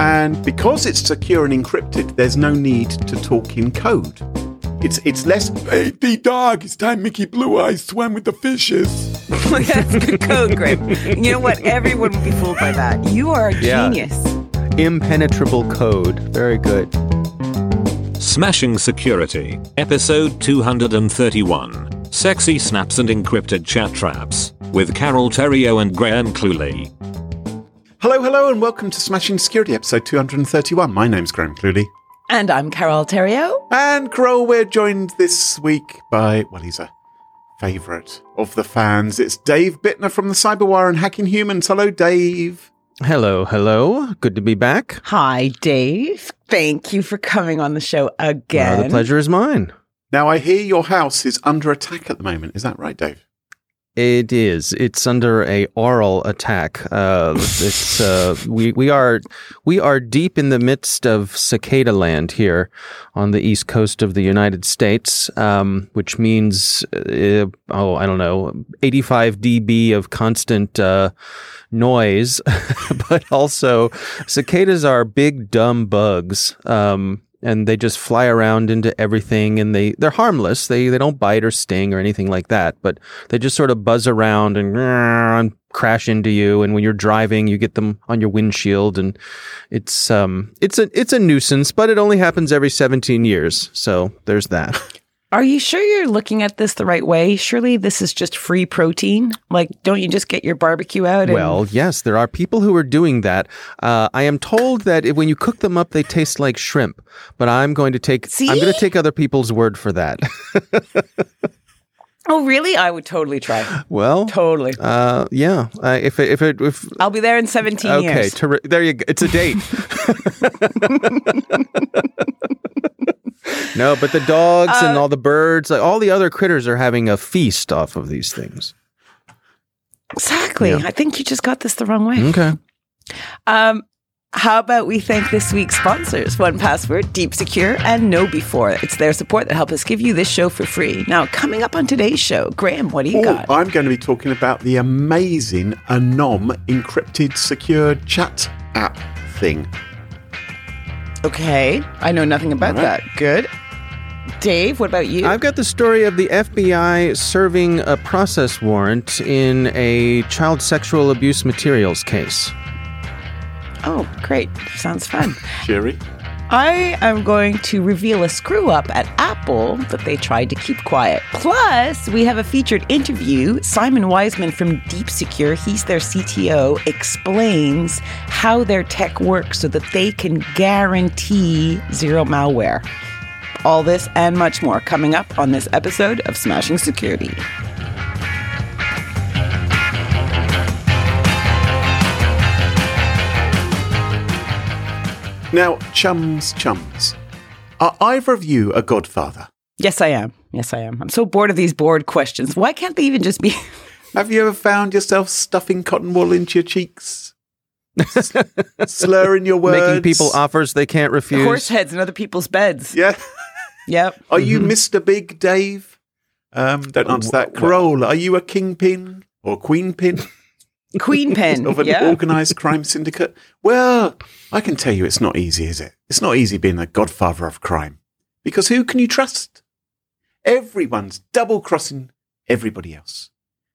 And because it's secure and encrypted, there's no need to talk in code. It's it's less. Hey, the dog, it's time Mickey Blue Eyes swam with the fishes. That's good code, Graham. You know what? Everyone would be fooled by that. You are a Yeah. genius. Impenetrable code. Very good. Smashing Security, Episode 231 Sexy Snaps and Encrypted Chat Traps, with Carole Theriault and Graham Cluley. Hello, hello, and welcome to Smashing Security, episode 231. My name's Graham Cluley. And I'm Carole Theriault. And Carole, we're joined this week by, well, he's a favourite of the fans. It's Dave Bittner from the Cyberwire and Hacking Humans. Hello, Dave. Hello, hello. Good to be back. Hi, Dave. Thank you for coming on the show again. Uh, the pleasure is mine. Now, I hear your house is under attack at the moment. Is that right, Dave? It is. It's under a oral attack. Uh, it's uh, we we are we are deep in the midst of cicada land here on the east coast of the United States, um, which means uh, oh I don't know, 85 dB of constant uh, noise, but also cicadas are big dumb bugs. Um, and they just fly around into everything and they they're harmless. They they don't bite or sting or anything like that but they just sort of buzz around and, and crash into you and when you're driving you get them on your windshield and it's um it's a it's a nuisance but it only happens every 17 years so there's that Are you sure you're looking at this the right way? Surely this is just free protein. Like, don't you just get your barbecue out? And- well yes there are people who are doing that uh, i am told that if, when you cook them up they taste like shrimp but i'm going to take i'm going to take other people's word for that oh, really? I would totally try. well Totally. uh, yeah uh, if it, if it if I'll be there in 17 Okay, years. terri- there you go. It's a date. no, but the dogs and Uh, all the birds, like all the other critters, are having a feast off of these things. Exactly. Yeah. I think you just got this the wrong way. Okay. Um, how about we thank this week's sponsors, 1Password, Deep Secure, and KnowBe4. It's their support that help us give you this show for free. Now, coming up on today's show, Graham, what do you Oh, got? I'm going to be talking about the amazing Anom encrypted secure chat app thing. Okay, I know nothing about All right. that. Good. Dave, what about you? I've got the story of the FBI serving a process warrant in a child sexual abuse materials case. oh, great. Sounds fun. Cheery. I am going to reveal a screw up at Apple that they tried to keep quiet. Plus, we have a featured interview. Simon Wiseman from Deep Secure, he's their CTO, explains how their tech works so that they can guarantee zero malware. All this and much more coming up on this episode of Smashing Security. Now, chums, chums. Are either of you a godfather? Yes, I am. Yes, I am. I'm so bored of these bored questions. Why can't they even just be. Have you ever found yourself stuffing cotton wool into your cheeks? S- slurring your words? Making people offers they can't refuse. Horse heads in other people's beds. Yeah. Yep. Are you Mr. Big Dave? Um, don't answer that. Corolla, are you a kingpin or queen pin Queen pen. of an yeah. organised crime syndicate? Well, I can tell you it's not easy, is it? It's not easy being a godfather of crime. Because who can you trust? Everyone's double crossing everybody else.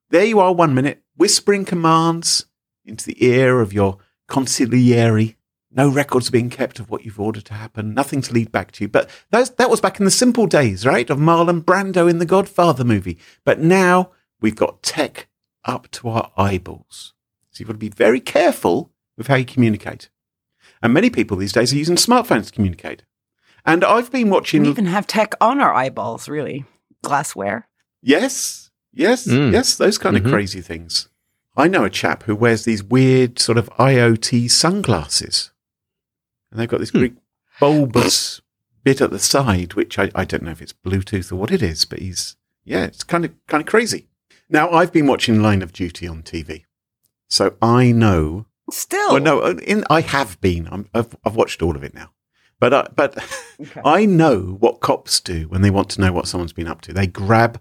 There you are one minute, whispering commands into the ear of your consigliere. No records being kept of what you've ordered to happen, nothing to lead back to you. But that was back in the simple days, right? Of Marlon Brando in the Godfather movie. But now we've got tech up to our eyeballs. So you've got to be very careful with how you communicate. And many people these days are using smartphones to communicate. And I've been watching. We even have tech on our eyeballs, really. Glassware. Yes, yes, Mm. yes, those kind Mhm. of crazy things. I know a chap who wears these weird sort of IoT sunglasses. And they've got this Hmm. big bulbous bit at the side, which I, I don't know if it's Bluetooth or what it is, but he's, yeah, it's kind of, kind of crazy. Now, I've been watching Line of Duty on TV. So I know Still. well, no, in, I have been. I'm, I've, I've watched all of it now. But, uh, but Okay. I know what cops do when they want to know what someone's been up to. They grab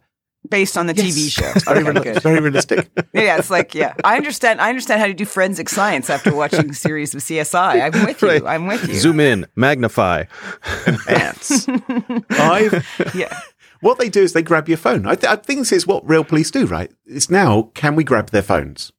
based on the TV show. Very, Okay, real- very realistic. Yeah, it's like yeah. I understand. I understand how to do forensic science after watching a series of CSI. I'm with you. I'm with you. Zoom in, magnify. Ants. I've, Yeah. What they do is they grab your phone. I, th- I think this is what real police do, right? It's now, can we grab their phones?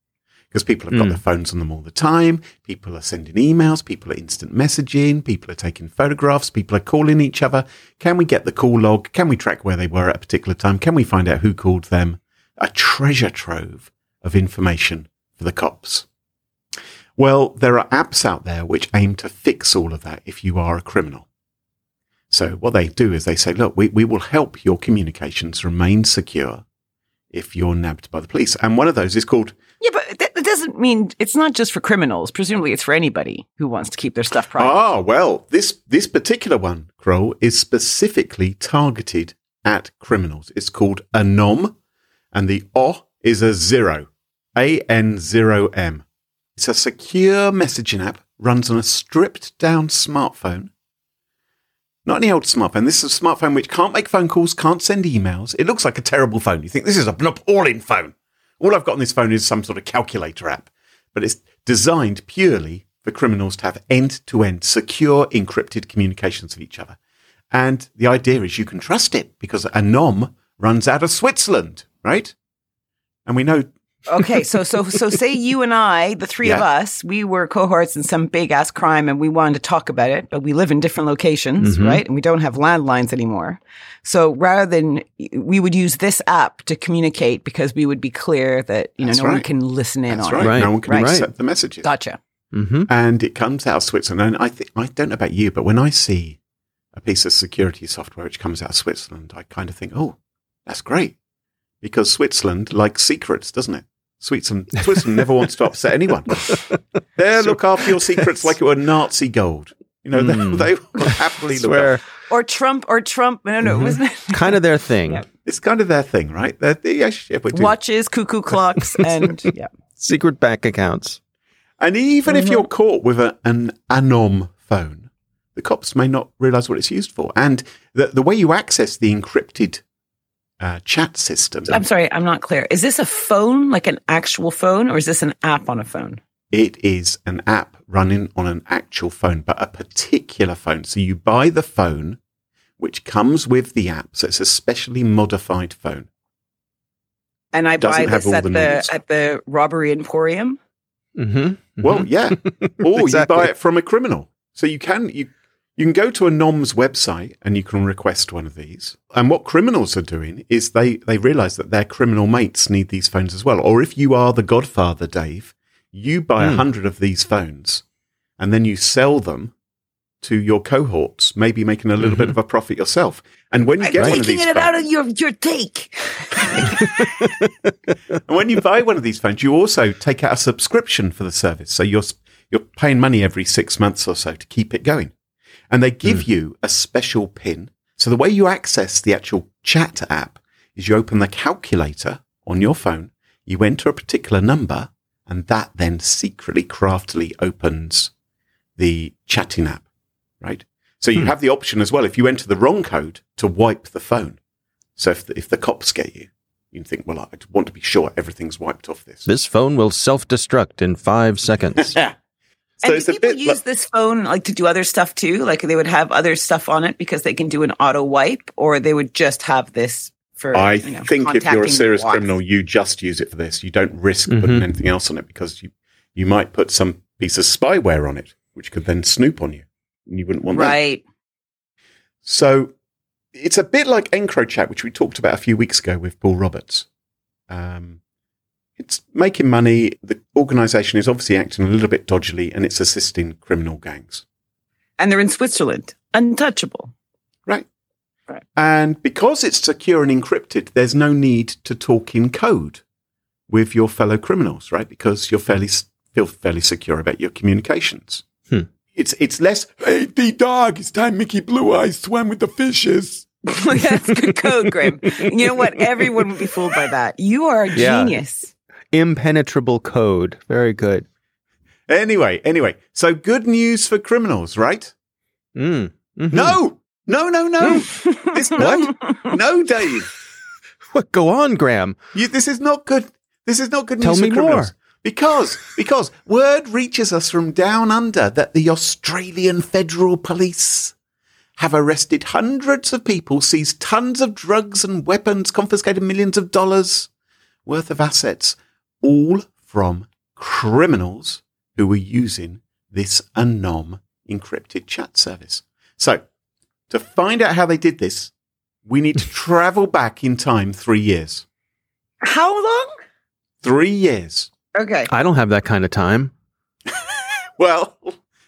Because people have got hmm. their phones on them all the time. People are sending emails. People are instant messaging. People are taking photographs. People are calling each other. Can we get the call log? Can we track where they were at a particular time? Can we find out who called them? A treasure trove of information for the cops. Well, there are apps out there which aim to fix all of that if you are a criminal. So what they do is they say, look, we, we will help your communications remain secure if you're nabbed by the police. And one of those is called, Yeah, but that, doesn't mean it's not just for criminals. Presumably, it's for anybody who wants to keep their stuff private. ah, well, this, this particular one, Carole, is specifically targeted at criminals. It's called Anom, and the O is a zero, A-N-0-M. It's a secure messaging app, runs on a stripped down smartphone. Not any old smartphone. This is a smartphone which can't make phone calls, can't send emails. It looks like a terrible phone. You think this is an appalling phone. All I've got on this phone is some sort of calculator app, but it's designed purely for criminals to have end to end secure encrypted communications with each other. And the idea is you can trust it because Anom runs out of Switzerland, right? And we know Okay, so so so say you and I, the three of us, we were cohorts in some big ass crime and we wanted to talk about it, but we live in different locations, Mm-hmm. right? And we don't have landlines anymore. So rather than we would use this app to communicate because we would be clear that, you know, That's no one can listen in that's on right. it. Right. No one can Right. accept the messages. Gotcha. Mm-hmm. and it comes out of Switzerland. And I think I don't know about you, but when I see a piece of security software which comes out of Switzerland, I kind of think, oh, that's great, because Switzerland likes secrets, doesn't it? Switzerland, Switzerland never wants to upset anyone. They look after your secrets like it were Nazi gold. You know, Mm. they, they will happily look Swear, after. Or Trump or Trump. No, no, Mm-hmm. wasn't it? kind of their thing. Yeah. It's kind of their thing, right? They're, they, yeah, yeah, we do. Watches, cuckoo clocks, and yeah. Secret bank accounts. And even if Mm-hmm. you're caught with a, an anom phone, the cops may not realize what it's used for. And the, the way you access the encrypted uh, chat system, I'm sorry, I'm not clear. Is this a phone, like an actual phone, or is this an app on a phone? it is an app running on an actual phone, but a particular phone. So you buy the phone, which comes with the app. So it's a specially modified phone. And I Doesn't buy this at the the, at the robbery emporium. Mm-hmm. Well, yeah. Or Exactly. you buy it from a criminal. So you can you you can go to Anom's website and you can request one of these. And what criminals are doing is they they realize that their criminal mates need these phones as well. Or if you are the godfather, Dave, you buy a Hmm. hundred of these phones and then you sell them to your cohorts, maybe making a little bit of a profit yourself. And when you I'm get one of taking these it out of your your take. and when you buy one of these phones, you also take out a subscription for the service. So you're you're paying money every six months or so to keep it going, and they give hmm. you a special pin. So the way you access the actual chat app is you open the calculator on your phone, you enter a particular number, and that then secretly, craftily opens the chatting app. Right. So you hmm. have the option as well if you enter the wrong code to wipe the phone. So if the, if the cops get you, you think, well, I want to be sure everything's wiped off this. This phone will self-destruct in five seconds. Yeah. So and it's do a people bit use like, this phone like to do other stuff too? Like they would have other stuff on it because they can do an auto wipe, or they would just have this for. I you know, think if you're a serious criminal, you just use it for this. You don't risk Mhm. putting anything else on it because you, you might put some piece of spyware on it, which could then snoop on you. And you wouldn't want that. right? So it's a bit like EncroChat, which we talked about a few weeks ago with Paul Roberts. Um, it's making money. The organization is obviously acting a little bit dodgily and it's assisting criminal gangs. And they're in Switzerland, untouchable. Right. Right. And because it's secure and encrypted, there's no need to talk in code with your fellow criminals, right? Because you're fairly feel fairly secure about your communications. Hmm. It's it's less. Hey, the dog, it's time Mickey Blue Eyes swam with the fishes. That's good code, Graham. You know what? Everyone would be fooled by that. You are a Yeah. genius. Impenetrable code. Very good. Anyway, anyway. So good news for criminals, right? Mm. Mhm. No, no, no, no. this, no, no, Dave. What? Go on, Graham. You, this is not good. This is not good Tell news for criminals. more. Because, because word reaches us from down under that the Australian Federal Police have arrested hundreds of people, seized tons of drugs and weapons, confiscated millions of dollars worth of assets, all from criminals who were using this Anom encrypted chat service. So, to find out how they did this, we need to travel back in time three years. How long? Three years. Okay. I don't have that kind of time. Well,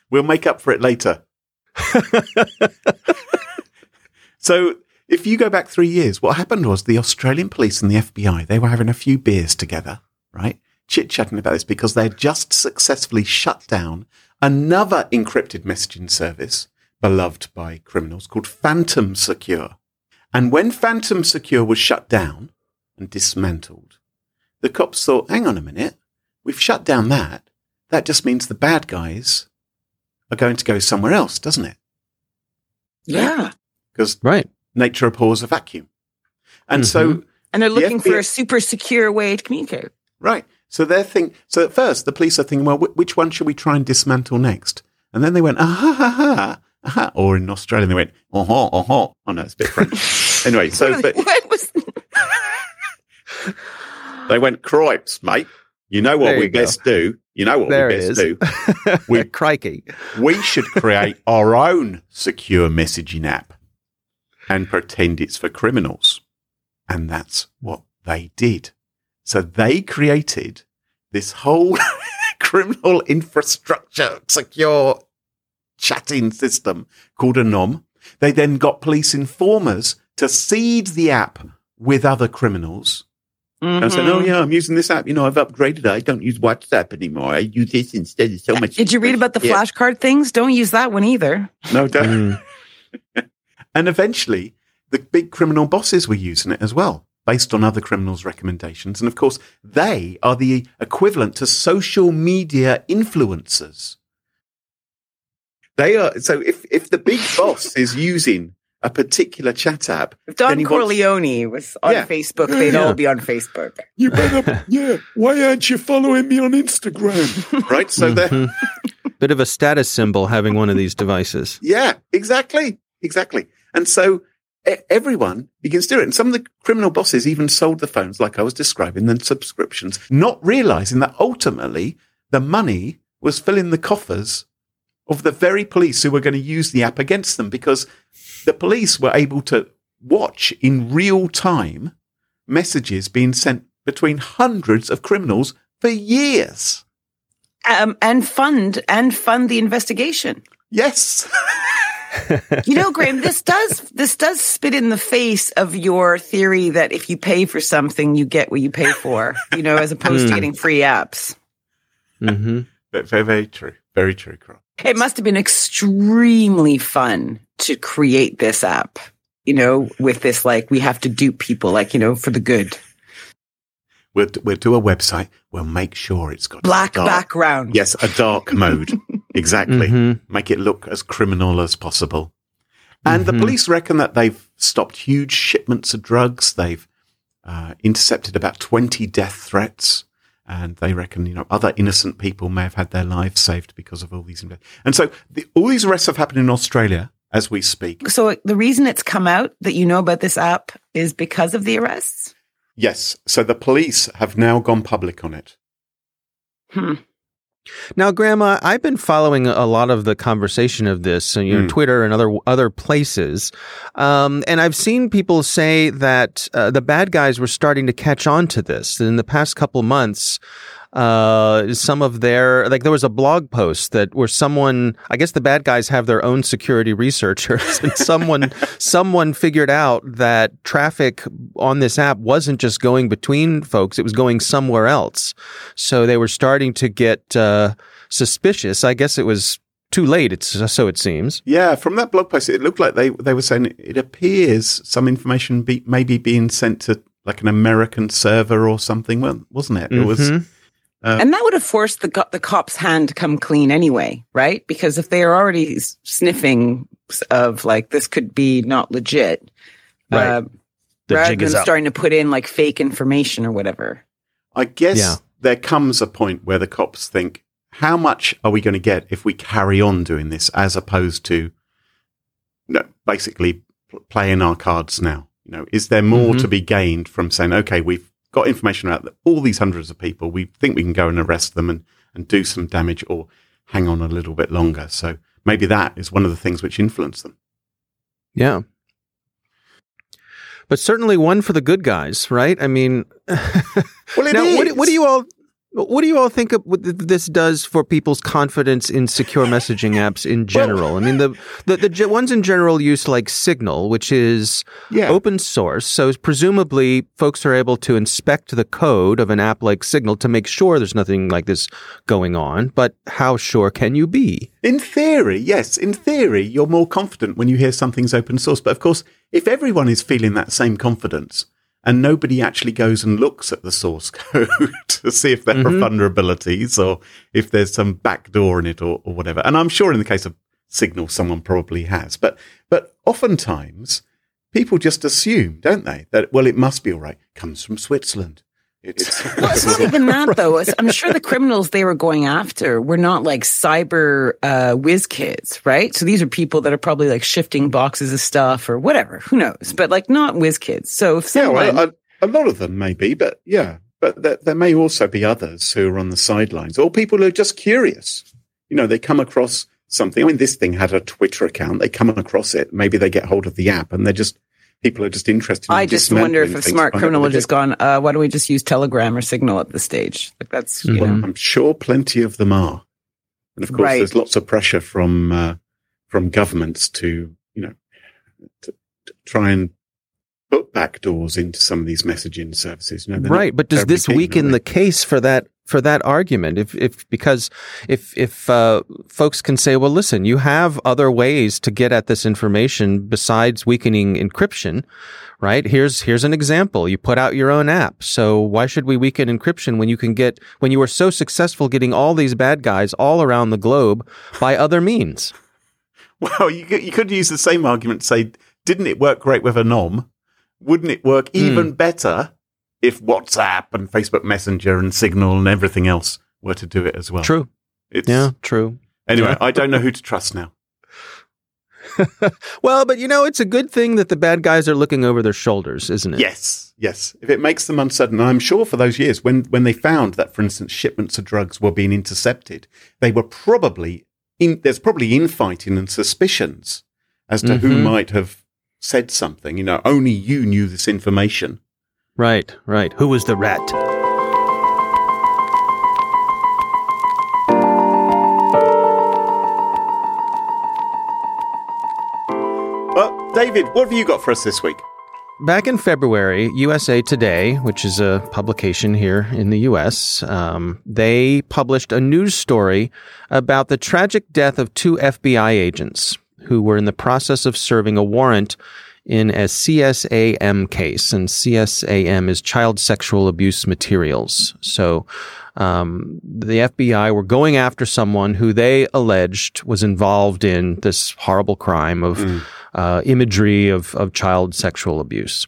we'll make up for it later. so, if you go back three years, what happened was the Australian police and the FBI, they were having a few beers together, right? Chit chatting about this because they had just successfully shut down another encrypted messaging service beloved by criminals called Phantom Secure. And when Phantom Secure was shut down and dismantled, the cops thought, hang on a minute, we've shut down that. That just means the bad guys are going to go somewhere else, doesn't it? Yeah. Because Right. nature abhors a vacuum. And so, mm-hmm. And they're The looking for a super secure way to communicate. Right. So they're think. So at first, the police are thinking, well, wh- which one should we try and dismantle next? And then they went, ah ha ha ha. Aha. Or in Australia, they went, oh ho, oh ho. Oh no, it's a bit French. anyway, so but was they went, cripes, mate. You know what There we you go. best do. You know what There we best is. do. We- Crikey. we should create our own secure messaging app and pretend it's for criminals. And that's what they did. So they created this whole criminal infrastructure secure chatting system called Anom. They then got police informers to seed the app with other criminals. And said, oh, yeah, I'm using this app. You know, I've upgraded it. I don't use WhatsApp anymore. I use this instead. It's so much. Did you read about the Yeah. flashcard things? Don't use that one either. No, don't. Mm. And eventually, the big criminal bosses were using it as well, based on other criminals' recommendations. And of course, they are the equivalent to social media influencers. They are so if if the big boss is using a particular chat app, If Don then he wants- Corleone was on Yeah. Facebook, they'd Yeah. all be on Facebook. You better, yeah. Why aren't you following me on Instagram? right? So they're Mhm. Bit of a status symbol having one of these devices. Yeah, exactly. Exactly. And so everyone begins to do it. And some of the criminal bosses even sold the phones, like I was describing, then subscriptions, not realizing that ultimately the money was filling the coffers of the very police who were going to use the app against them because the police were able to watch in real time messages being sent between hundreds of criminals for years. Um, and fund and fund the investigation. Yes. You know, Graham, this does this does spit in the face of your theory that if you pay for something, you get what you pay for. You know, as opposed to Hmm. getting free apps. Mm-hmm. But very, very true. Very true, Carole. It must have been extremely fun to create this app. You know, with this like we have to dupe people, like you know, for the good. We'll, we'll do a website. We'll make sure it's got Black dark, background. Yes, a dark mode. exactly. Mhm. Make it look as criminal as possible. And the Mhm. police reckon that they've stopped huge shipments of drugs. They've uh, intercepted about 20 death threats. And they reckon, you know, other innocent people may have had their lives saved because of all these. inve- And so the, all these arrests have happened in Australia as we speak. So the reason it's come out that you know about this app is because of the arrests. Yes. So the police have now gone public on it. Hmm. Now, Graham, I've been following a lot of the conversation of this, on your Mm. Twitter and other other places, um, and I've seen people say that uh, the bad guys were starting to catch on to this. In the past couple months, uh, some of their like there was a blog post that where someone, I guess the bad guys have their own security researchers, and someone someone figured out that traffic on this app wasn't just going between folks; it was going somewhere else. So they were starting to get uh, suspicious. I guess it was too late. It's so it seems. Yeah, from that blog post, it looked like they, they were saying it appears some information be, may be being sent to like an American server or something, well, wasn't it? It was. Mhm. and that would have forced the the cop's hand to come clean anyway, right? Because if they are already sniffing of like this could be not legit, Right. uh, the rather jig than is up. starting to put in like fake information or whatever. I guess Yeah. there comes a point where the cops think, how much are we going to get if we carry on doing this as opposed to no, basically playing our cards now? You know, is there more Mhm. to be gained from saying, okay, we've got information about all these hundreds of people. We think we can go and arrest them and, and do some damage or hang on a little bit longer. So maybe that is one of the things which influence them. Yeah. But certainly one for the good guys, right? I mean, Well, it now what, what do you all what do you all think of what this does for people's confidence in secure messaging apps in general? I mean, the, the the ones in general use like Signal, which is Yeah. open source, so presumably folks are able to inspect the code of an app like Signal to make sure there's nothing like this going on. But how sure can you be? In theory, yes. In theory, you're more confident when you hear something's open source. But of course, if everyone is feeling that same confidence and nobody actually goes and looks at the source code to see if there Mhm. are vulnerabilities or if there's some backdoor in it or, or whatever. And I'm sure in the case of Signal, someone probably has. But but oftentimes people just assume, don't they, that well, it must be all right. Comes from Switzerland. It's Well, it's not even that though. I'm sure the criminals they were going after were not like cyber uh, whiz kids, right? So these are people that are probably like shifting boxes of stuff or whatever. Who knows? But like not whiz kids. So if Yeah, well, a, a lot of them may be, but yeah, but there, there may also be others who are on the sidelines or people who are just curious. You know, they come across something. I mean, this thing had a Twitter account. They come across it. Maybe they get hold of the app and they're just, people are just interested. in I just wonder if a smart criminal it. had just gone, uh, why don't we just use Telegram or Signal at this stage? Like that's you Mhm. know. I'm sure plenty of them are. And of course, Right. there's lots of pressure from, uh, from governments to, you know, to, to try and put backdoors into some of these messaging services. You know, right but does this weaken the case for that for that argument if if because if if uh, folks can say well listen you have other ways to get at this information besides weakening encryption right here's here's an example you put out your own app so why should we weaken encryption when you can get when you were so successful getting all these bad guys all around the globe by other means Well, you could, you could use the same argument. to Say, didn't it work great with Anom? Wouldn't it work Hmm. even better if WhatsApp and Facebook Messenger and Signal and everything else were to do it as well? true It's, yeah true Anyway, Yeah. I don't know who to trust now. well but you know it's a good thing that the bad guys are looking over their shoulders isn't it Yes, yes. If it makes them uncertain, I'm sure for those years when when they found that, for instance, shipments of drugs were being intercepted, they were probably in. There's probably infighting and suspicions as to who Mhm. might have said something. You know, only you knew this information. Right right who was the rat Well, David, what have you got for us this week? Back in February, USA Today, which is a publication here in the US, um, they published a news story about the tragic death of two FBI agents who were in the process of serving a warrant in a CSAM case. And CSAM is child sexual abuse materials. So um, the FBI were going after someone who they alleged was involved in this horrible crime of uh, imagery of, of child sexual abuse.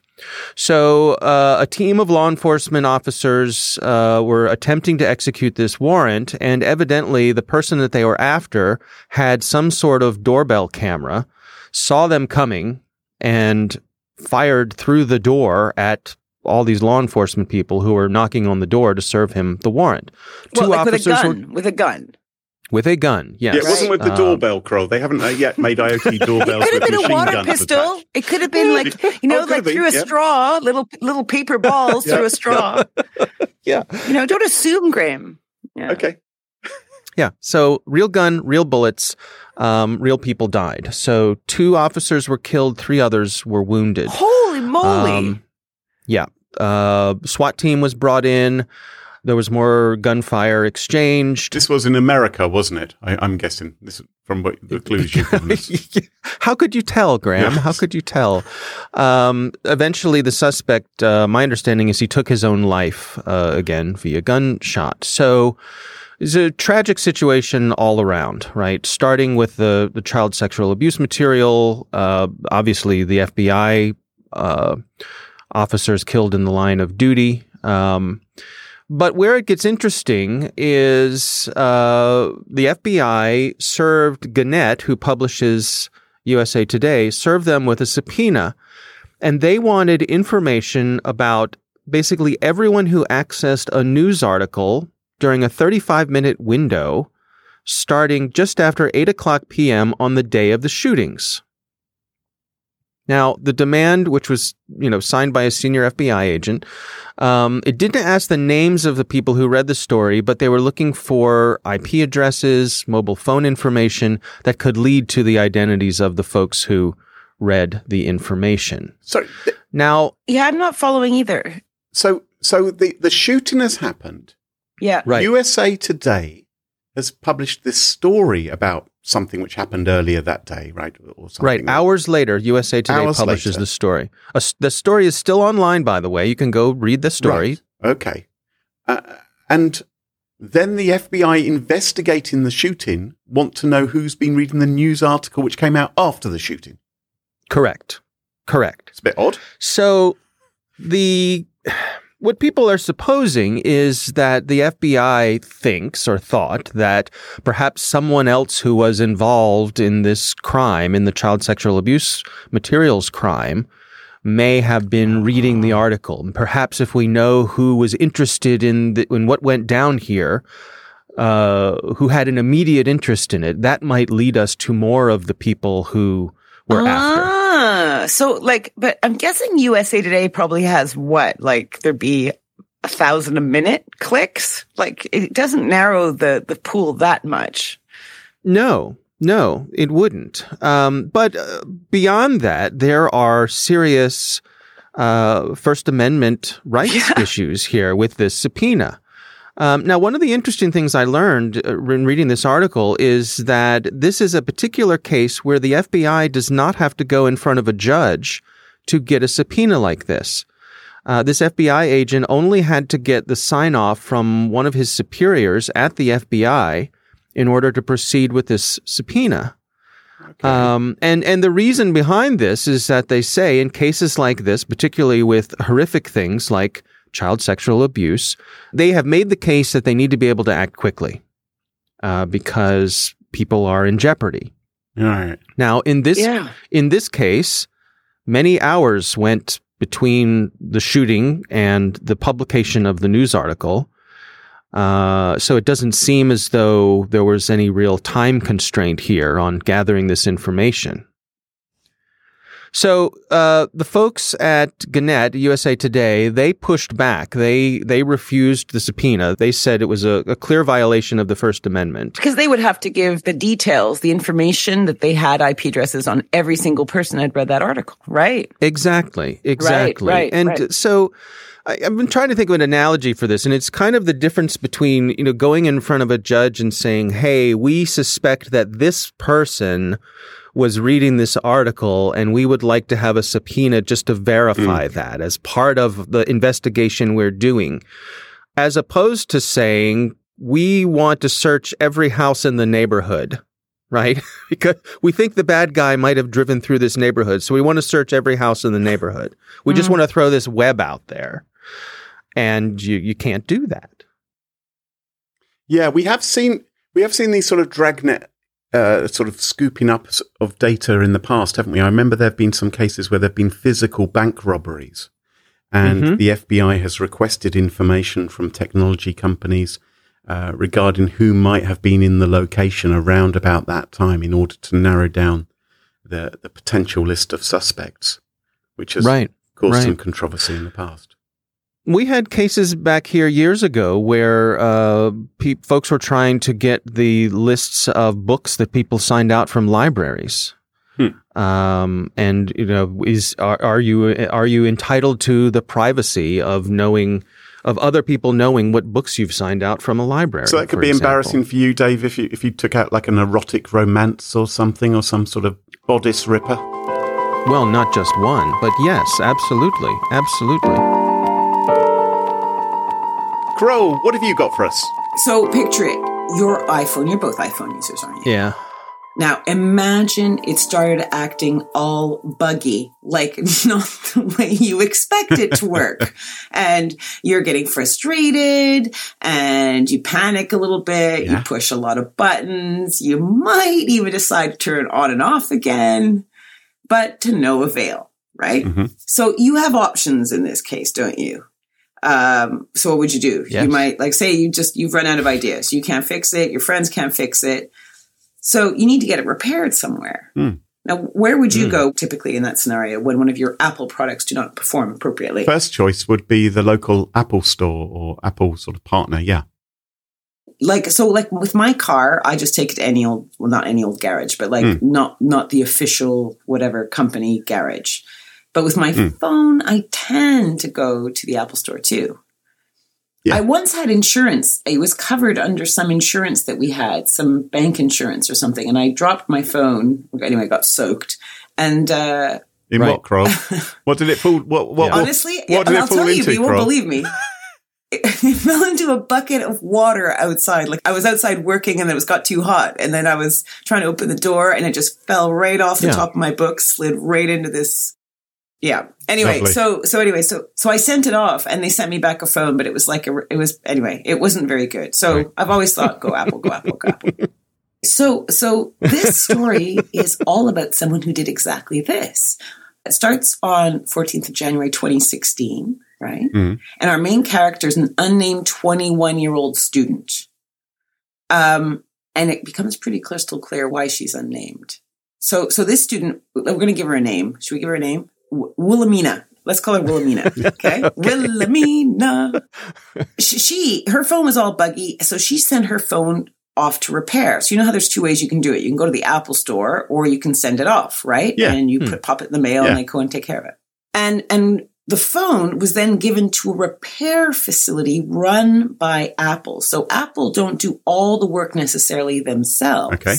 So, uh, a team of law enforcement officers uh, were attempting to execute this warrant, and evidently, the person that they were after had some sort of doorbell camera, saw them coming, and fired through the door at all these law enforcement people who were knocking on the door to serve him the warrant. Well, like with a officers gun. were With a gun. with a gun. Yes, Yeah, it wasn't with the Um, doorbell crow. They haven't uh, yet made IoT doorbells It could with have been a water pistol. attached. It could have been like you know, Oh, like have been, through a yeah. straw, little little paper balls through a straw. Yeah. You know, don't assume, Graham. Yeah. Okay. Yeah. So real gun, real bullets, um, real people died. So two officers were killed, three others were wounded. Holy moly! Um, yeah. Uh, SWAT team was brought in. There was more gunfire exchanged. This was in America, wasn't it? I, I'm guessing. This from what the clues you've given us. How could you tell, Graham? How could you tell? Um, eventually, the suspect, uh, my understanding is he took his own life uh, again via gunshot. So it's a tragic situation all around, right? Starting with the, the child sexual abuse material. Uh, obviously, the FBI uh, officers killed in the line of duty. Um, but where it gets interesting is uh, the FBI served Gannett, who publishes USA Today, served them with a subpoena, and they wanted information about basically everyone who accessed a news article during a 35 minute window starting just after 8 o'clock p.m. on the day of the shootings. Now, the demand, which was, you know, signed by a senior FBI agent, um, it didn't ask the names of the people who read the story, but they were looking for IP addresses, mobile phone information that could lead to the identities of the folks who read the information. So, th- Now, Yeah, I'm not following either. so, so the, the shooting has happened. Yeah. right. USA Today has published this story about something which happened earlier that day, right? Or something. Right. Hours later, USA Today Hours publishes later. the story. A s the story is still online, by the way. You can go read the story. Right. Okay. Uh, and then the FBI investigating the shooting want to know who's been reading the news article which came out after the shooting. Correct. Correct. It's a bit odd. So the what people are supposing is that the FBI thinks or thought that perhaps someone else who was involved in this crime, in the child sexual abuse materials crime, may have been reading the article. And perhaps if we know who was interested in the, in what went down here, uh, who had an immediate interest in it, that might lead us to more of the people who were after. So like, but I'm guessing USA Today probably has what? Like there'd be a thousand a minute clicks. Like it doesn't narrow the the pool that much. No, no, it wouldn't. Um, but uh, beyond that, there are serious uh, First Amendment rights Yeah. issues here with this subpoena. Um, now, one of the interesting things I learned uh, in reading this article is that this is a particular case where the FBI does not have to go in front of a judge to get a subpoena like this. Uh, this FBI agent only had to get the sign off from one of his superiors at the FBI in order to proceed with this subpoena. Um, and and the reason behind this is that they say in cases like this, particularly with horrific things like child sexual abuse, they have made the case that they need to be able to act quickly uh, because people are in jeopardy. All right. Now, in this Yeah. in this case, many hours went between the shooting and the publication of the news article. Uh, so it doesn't seem as though there was any real time constraint here on gathering this information. So uh, the folks at Gannett, USA Today, they pushed back. They they refused the subpoena. They said it was a, a clear violation of the First Amendment. Because they would have to give the details, the information that they had IP addresses on every single person that read that article, right? Exactly. Exactly. right, and right. so I, I've been trying to think of an analogy for this, and it's kind of the difference between, you know, going in front of a judge and saying, Hey, we suspect that this person was reading this article and we would like to have a subpoena just to verify mm. that as part of the investigation we're doing. As opposed to saying, we want to search every house in the neighborhood right? because we think the bad guy might have driven through this neighborhood. So we want to search every house in the neighborhood. We just mm. want to throw this web out there. And you, you can't do that. Yeah, we have seen we have seen these sort of dragnet uh, sort of scooping up of data in the past, haven't we? I remember there have been some cases where there have been physical bank robberies, and Mhm. the FBI has requested information from technology companies uh, regarding who might have been in the location around about that time in order to narrow down the the potential list of suspects, which has Right. caused right. some controversy in the past. We had cases back here years ago where uh, pe- folks were trying to get the lists of books that people signed out from libraries. Hmm. Um, and you know, is are, are you are you entitled to the privacy of knowing of other people knowing what books you've signed out from a library? So that could be example? embarrassing for you, Dave, if you if you took out like an erotic romance or something, or some sort of bodice ripper. Well, not just one, but yes, absolutely, absolutely. Carole, what have you got for us? So picture it. Your iPhone, you're both iPhone users, aren't you? Yeah. Now imagine it started acting all buggy, like not the way you expect it to work. and you're getting frustrated and you panic a little bit. You push a lot of buttons. You might even decide to turn it on and off again, but to no avail, right? Mhm. So you have options in this case, don't you? Um, so what would you do? Yes. You might like say you just you've run out of ideas. You can't fix it. Your friends can't fix it. So you need to get it repaired somewhere. Hmm. Now, where would you Hmm. go typically in that scenario when one of your Apple products do not perform appropriately? First choice would be the local Apple store or Apple sort of partner. Yeah. like so like with my car i just take it to any old well not any old garage but like Hmm. not not the official whatever company garage but with my Hmm. phone i tend to go to the apple store too Yeah. i once had insurance it was covered under some insurance that we had some bank insurance or something and i dropped my phone anyway it got soaked and uh In Right. what, Carole? what did it fall? What? What? Yeah. honestly what did i'll it fall tell you into, but you won't believe me it it fell into a bucket of water outside. Like I was outside working and it was got too hot. And then I was trying to open the door and it just fell right off the Yeah. top of my book, slid right into this. Yeah. Anyway, Lovely. so, so anyway, so, so I sent it off and they sent me back a phone, but it was like, a, it was, anyway, it wasn't very good. So Right. I've always thought, go Apple, go Apple, go Apple. So, so this story is all about someone who did exactly this. It starts on 14th of January, 2016, right? Mhm. And our main character is an unnamed 21 year old student. Um, and it becomes pretty crystal clear why she's unnamed. So, so this student, we're going to give her a name. Should we give her a name? W- Wilhelmina. Let's call her Wilhelmina. Okay. Wilhelmina. She, she, her phone was all buggy. So she sent her phone off to repair. So you know how there's two ways you can do it. You can go to the Apple store or you can send it off, right? Yeah. And you Hmm. put, pop it in the mail Yeah. and they go and take care of it. And, and the phone was then given to a repair facility run by Apple. So Apple don't do all the work necessarily themselves. Okay.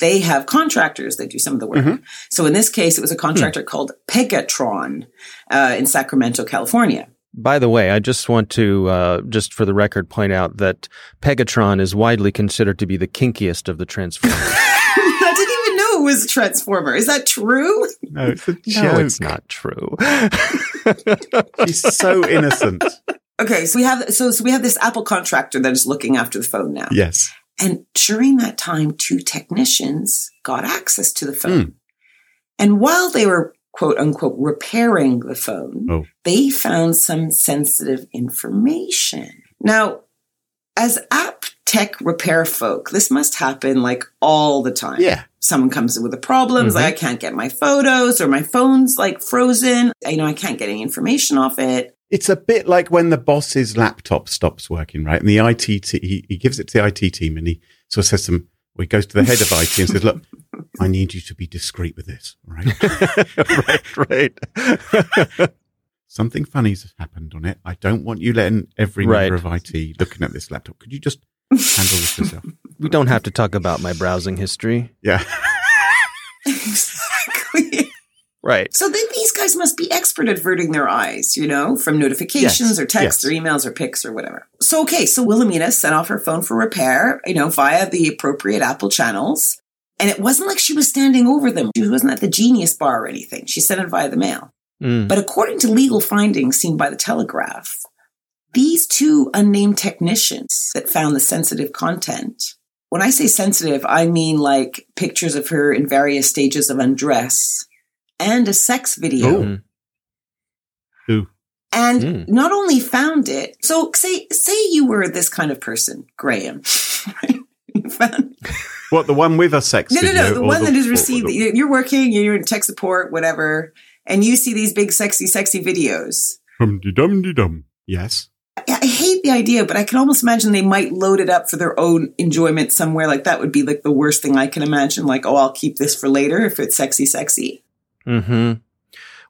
They have contractors that do some of the work. Mhm. So in this case, it was a contractor called Pegatron uh, in Sacramento, California. By the way, I just want to, uh, just for the record, point out that Pegatron is widely considered to be the kinkiest of the Transformers. I didn't even know it was a transformer. Is that true? No, it's a joke. no, it's not true. She's so innocent. Okay, so we have so so we have this Apple contractor that is looking after the phone now. Yes. And during that time, two technicians got access to the phone. Hmm. And while they were quote unquote repairing the phone, Oh. they found some sensitive information. Now, as app tech repair folk, this must happen like all the time. Yeah. Someone comes in with a problem, it's like I can't get my photos or my phone's like frozen. You know, I can't get any information off it. It's a bit like when the boss's laptop stops working, right? And the IT, te- he, he gives it to the IT team and he sort of says to them, well, he goes to the head of IT and says, look, I need you to be discreet with this, all right? right, right. Something funny's happened on it. I don't want you letting every Right. member of IT looking at this laptop. Could you just handle this yourself? we don't have to talk about my browsing history. Yeah. exactly. Right. So then these guys must be expert at averting their eyes, you know, from notifications Yes, or texts yes. or emails or pics or whatever. So, okay, so Wilhelmina sent off her phone for repair, you know, via the appropriate Apple channels. And it wasn't like she was standing over them. She wasn't at the Genius bar or anything. She sent it via the mail. Mm. But according to legal findings seen by the Telegraph, these two unnamed technicians that found the sensitive content, when I say sensitive, I mean like pictures of her in various stages of undress and a sex video. Oh. Mm. Who? And Mm. not only found it, so say say you were this kind of person, Graham. found What, the one with a sex no, no, no. The one that is received. You're working, you're in tech support, whatever, and you see these big, sexy, sexy videos. Hum-de-dum-de-dum. Yes. I I hate the idea, but I can almost imagine they might load it up for their own enjoyment somewhere. Like that would be like the worst thing I can imagine. Like, oh, I'll keep this for later if it's sexy, sexy. Hmm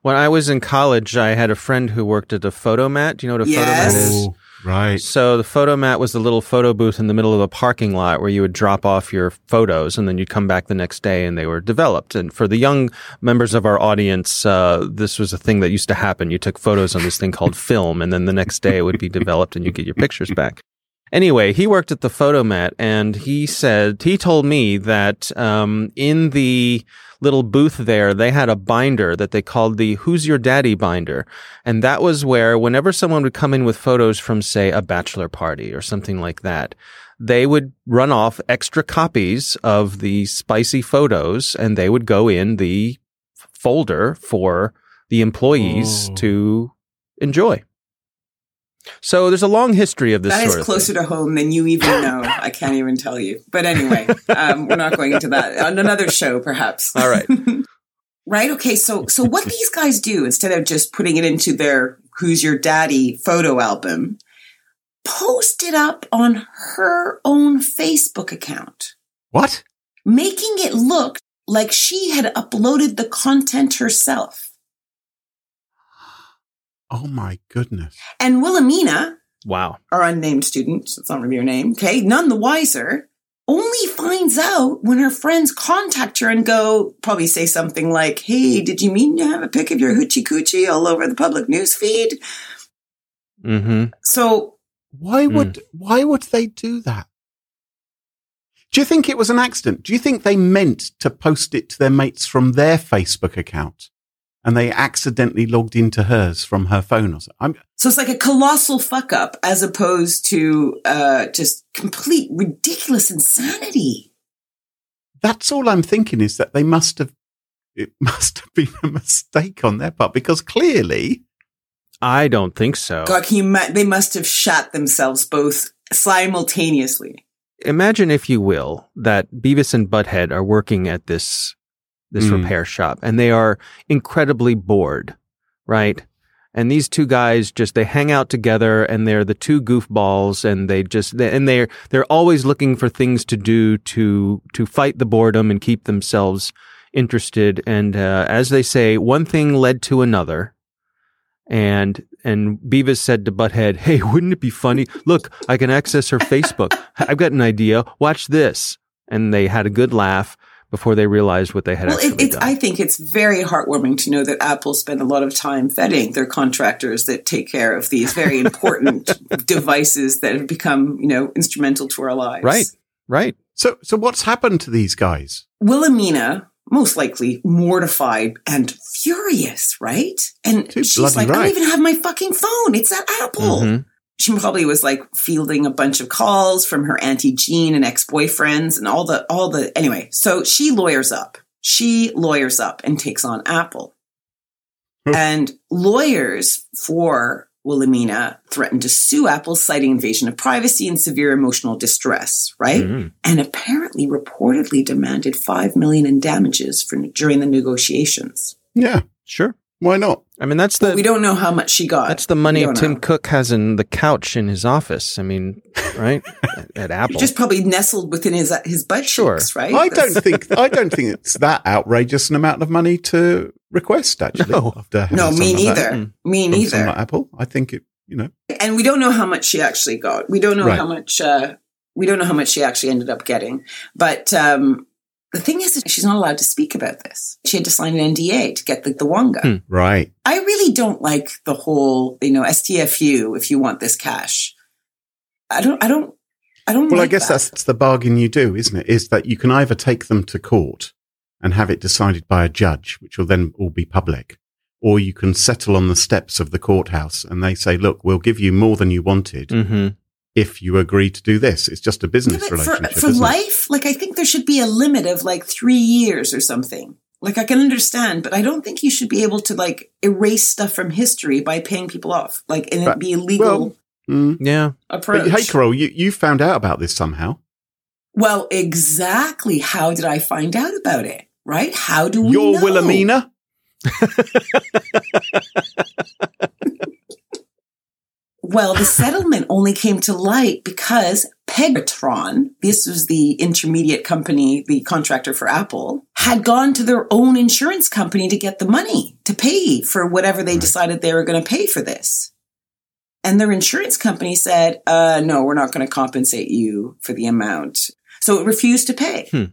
When I was in college, I had a friend who worked at a Fotomat. Do you know what a Yes. Fotomat is? Oh, right. So the Fotomat was the little photo booth in the middle of a parking lot where you would drop off your photos and then you'd come back the next day and they were developed. And for the young members of our audience, uh, this was a thing that used to happen. You took photos on this thing called film and then the next day it would be developed and you get your pictures back. Anyway, he worked at the Fotomat and he said, he told me that um, in the little booth there, they had a binder that they called the Who's Your Daddy binder. And that was where whenever someone would come in with photos from, say, a bachelor party or something like that, they would run off extra copies of the spicy photos and they would go in the folder for the employees Oh. to enjoy. So there's a long history of this That is closer to home than you even know. I can't even tell you. But anyway, um, we're not going into that on another show, perhaps. All right. right? Okay. So, so what these guys do instead of just putting it into their "Who's Your Daddy" photo album, post it up on her own Facebook account, What? making it look like she had uploaded the content herself. Oh my goodness. And Wilhelmina, Wow. our unnamed student, so it's not really her name, okay, none the wiser, only finds out when her friends contact her and go, probably say something like, Hey, did you mean to have a pic of your hoochie coochie all over the public news feed? Mm-hmm. So, Why would why would they do that? Do you think it was an accident? Do you think they meant to post it to their mates from their Facebook account and they accidentally logged into hers from her phone or something? I'm, so it's like a colossal fuck up as opposed to uh, just complete ridiculous insanity. that's all I'm thinking is that they must have it must have been a mistake on their part because clearly I don't think so. God, can you ma- they must have shot themselves both simultaneously. Imagine, if you will, that Beavis and Butthead are working at this this Mm. repair shop and they are incredibly bored, right? And these two guys just they hang out together and they're the two goofballs and they just they, and they're they're always looking for things to do to to fight the boredom and keep themselves interested and uh, as they say one thing led to another and and Beavis said to Butthead, "Hey, wouldn't it be funny? Look, I can access her Facebook. I've got an idea. Watch this." And they had a good laugh before they realized what they had Well, actually it, it's, done. I think it's very heartwarming to know that Apple spent a lot of time vetting their contractors that take care of these very important devices that have become, you know, instrumental to our lives. right, right. so so what's happened to these guys? Wilhelmina, most likely mortified and furious, right? And Too she's bloody like, I don't even have my fucking phone. It's at Apple. Mhm. She probably was like fielding a bunch of calls from her auntie Jean and ex-boyfriends and all the all the anyway. So she lawyers up. She lawyers up and takes on Apple. And lawyers for Wilhelmina threatened to sue Apple, citing invasion of privacy and severe emotional distress, right? Mhm. And apparently, reportedly demanded five million in damages for during the negotiations. Yeah, Sure. Why not? I mean, that's But the we don't know how much she got. that's the money Tim know. Cook has in the couch in his office. I mean, right at, at Apple. Just probably nestled within his his butt Sure. cheeks, right? I That's- don't think I don't think it's that outrageous an amount of money to request actually. No. after No, me something like neither. Mm. Me neither. like Apple, I think it. You know, and we don't know how much she actually got. We don't know Right. how much. Uh, we don't know how much she actually ended up getting. But um, the thing is, that she's not allowed to speak about this. She had to sign an NDA to get the, the Wonga. Hmm. right? I really don't like the whole, you know, STFU. If you want this cash, I don't. I don't. I don't. Well, I guess that. that's the bargain you do, isn't it? Is that you can either take them to court and have it decided by a judge, which will then all be public, or you can settle on the steps of the courthouse and they say, "Look, we'll give you more than you wanted hmm if you agree to do this." It's just a business but for, relationship, for isn't it? life, like I think there should be a limit of like three years or something. Like I can understand, but I don't think you should be able to like erase stuff from history by paying people off, like and it But- be illegal. well, Mm. Yeah. approach. But hey, Carole, you, you found out about this somehow. Well, exactly. How did I find out about it? Right? How do we You're know? Wilhelmina. Well, the settlement only came to light because Pegatron, this was the intermediate company, the contractor for Apple, had gone to their own insurance company to get the money to pay for whatever they decided they were going to pay for this. And their insurance company said, uh, no, we're not going to compensate you for the amount. So it refused to pay. Hmm.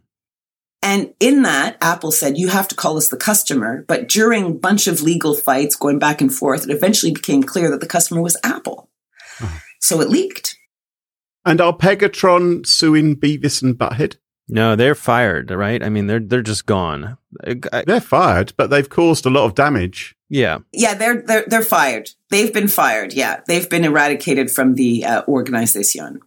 And in that, Apple said, you have to call us the customer. But during a bunch of legal fights going back and forth, it eventually became clear that the customer was Apple. Oh. So it leaked. And are Pegatron suing Beavis and Butthead? No, they're fired, right? I mean, they're they're just gone. I- I- They're fired, but they've caused a lot of damage. yeah, Yeah, they're they're they're fired. They've been fired. Yeah, they've been eradicated from the uh, organization.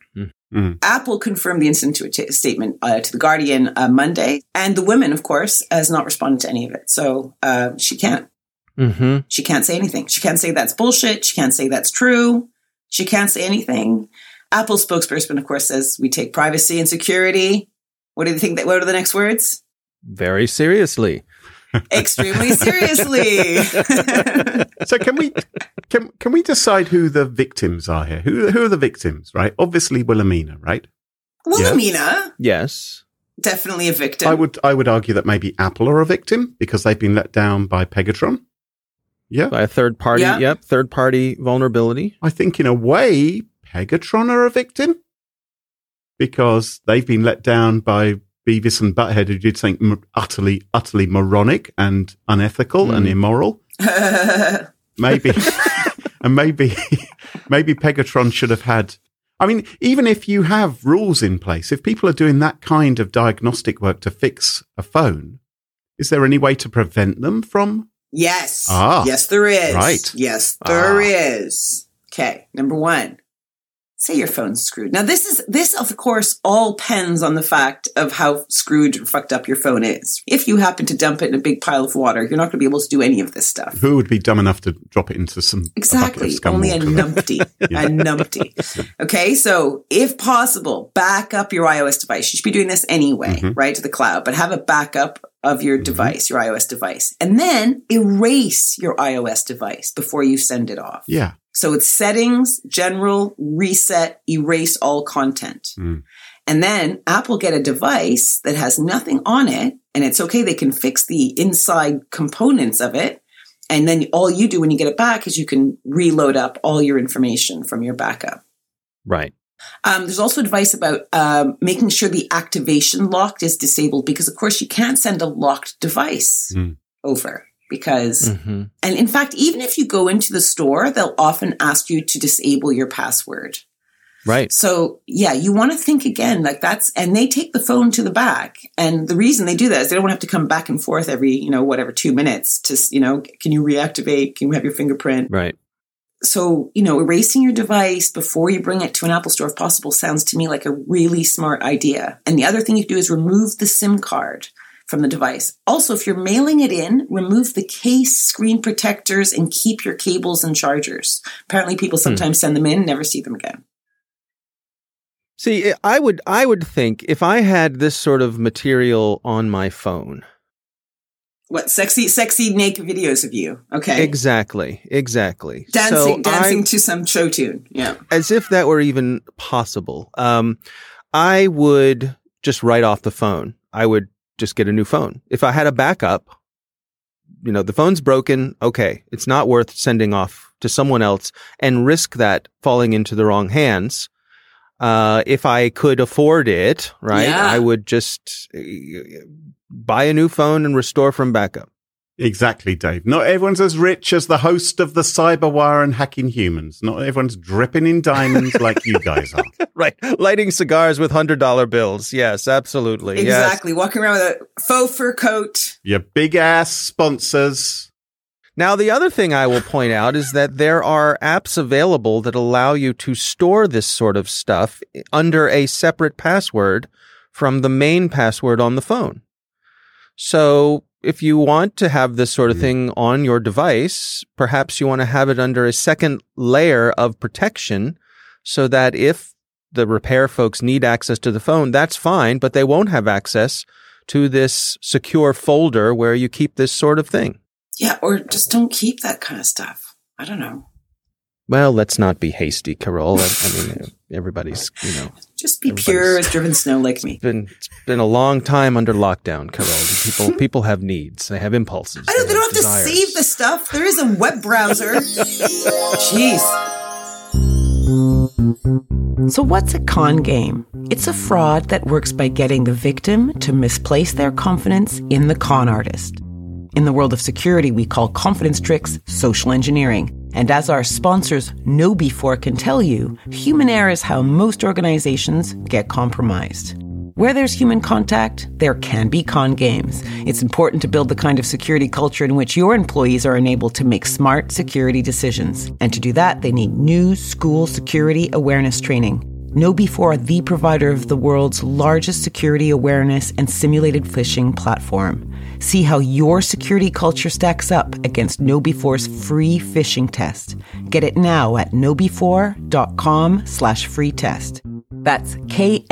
Mhm. Apple confirmed the incident to a t- statement uh, to the Guardian uh, Monday, and the woman, of course, has not responded to any of it. So uh, she can't. hmm She can't say anything. She can't say that's bullshit. She can't say that's true. She can't say anything. Apple spokesperson, of course, says we take privacy and security. What do you think? That what are the next words? very seriously. Extremely seriously. So can we can can we decide who the victims are here? Who who are the victims? Right? Obviously Wilhelmina, right? Wilhelmina, Yes. definitely a victim. I would I would argue that maybe Apple are a victim because they've been let down by Pegatron. Yeah, By a third party. Yeah. Yep. Third party vulnerability. I think in a way Pegatron are a victim because they've been let down by Beavis and Butthead, who did something utterly utterly moronic and unethical and Mm. immoral. maybe and maybe maybe pegatron should have had i mean even if you have rules in place if people are doing that kind of diagnostic work to fix a phone is there any way to prevent them from Yes. Ah. yes, there is. Right. Yes, there Ah. is. Okay. Number one. Say your phone's screwed. Now this is this of course all depends on the fact of how screwed or fucked up your phone is. If you happen to dump it in a big pile of water, you're not going to be able to do any of this stuff. who would be dumb enough to drop it into some a Exactly. scum Only a numpty. A numpty. Okay. So if possible, back up your iOS device. You should be doing this anyway, Mhm. right? To the cloud, but have a backup of your Mhm. device, your iOS device, and then erase your iOS device before you send it off. yeah So it's settings, general, reset, erase all content. Mm. And then Apple get a device that has nothing on it, and it's okay. They can fix the inside components of it. And then all you do when you get it back is you can reload up all your information from your backup. Right. Um, there's also advice about um, making sure the activation locked is disabled because, of course, you can't send a locked device Mm. over because hmm and in fact, even if you go into the store, they'll often ask you to disable your password. Right. So yeah, you want to think again, like that's, and they take the phone to the back. And the reason they do that is they don't have to come back and forth every, you know, whatever, two minutes to, you know, can you reactivate? Can you have your fingerprint? Right. So, you know, erasing your device before you bring it to an Apple store, if possible, sounds to me like a really smart idea. And the other thing you can do is remove the SIM card from the device. Also, if you're mailing it in, remove the case, screen protectors, and keep your cables and chargers. Apparently, people sometimes send them in and never see them again. See, I would I would think if I had this sort of material on my phone. What sexy, sexy naked videos of you? Okay, Exactly. Exactly. dancing, So I- dancing to some show tune. Yeah, as if that were even possible. Um, I would just write off the phone. I would just get a new phone. If I had a backup, you know, the phone's broken. Okay. It's not worth sending off to someone else and risk that falling into the wrong hands. Uh, if I could afford it, right, Yeah. I would just uh, buy a new phone and restore from backup. Exactly dave not everyone's as rich as the host of the cyberwire and hacking humans not everyone's dripping in diamonds like you guys are Right. Lighting cigars with hundred dollar bills. Yes, absolutely. Yes. exactly. Walking around with a faux fur coat. your big ass sponsors Now, the other thing I will point out is that there are apps available that allow you to store this sort of stuff under a separate password from the main password on the phone. So if you want to have this sort of Mm. thing on your device, perhaps you want to have it under a second layer of protection so that if the repair folks need access to the phone, that's fine, but they won't have access to this secure folder where you keep this sort of thing. Yeah, or just don't keep that kind of stuff. I don't know. Well, let's not be hasty, Carole. I, I mean, everybody's, you know, Just be pure as driven snow like me. been it's been a long time under lockdown, Carole. People people have needs. They have impulses. I don't. They don't have desires. to save the stuff. There is a web browser. Jeez. So, what's a con game? It's a fraud that works by getting the victim to misplace their confidence in the con artist. In the world of security, we call confidence tricks social engineering. And as our sponsors know before can tell you, human error is how most organizations get compromised. Where there's human contact, there can be con games. It's important to build the kind of security culture in which your employees are enabled to make smart security decisions. And to do that, they need new school security awareness training. KnowBe4, the provider of the world's largest security awareness and simulated phishing platform. See how your security culture stacks up against KnowBe4's free phishing test. Get it now at knowbe4.com slash free test. That's K-N-O-W-B-E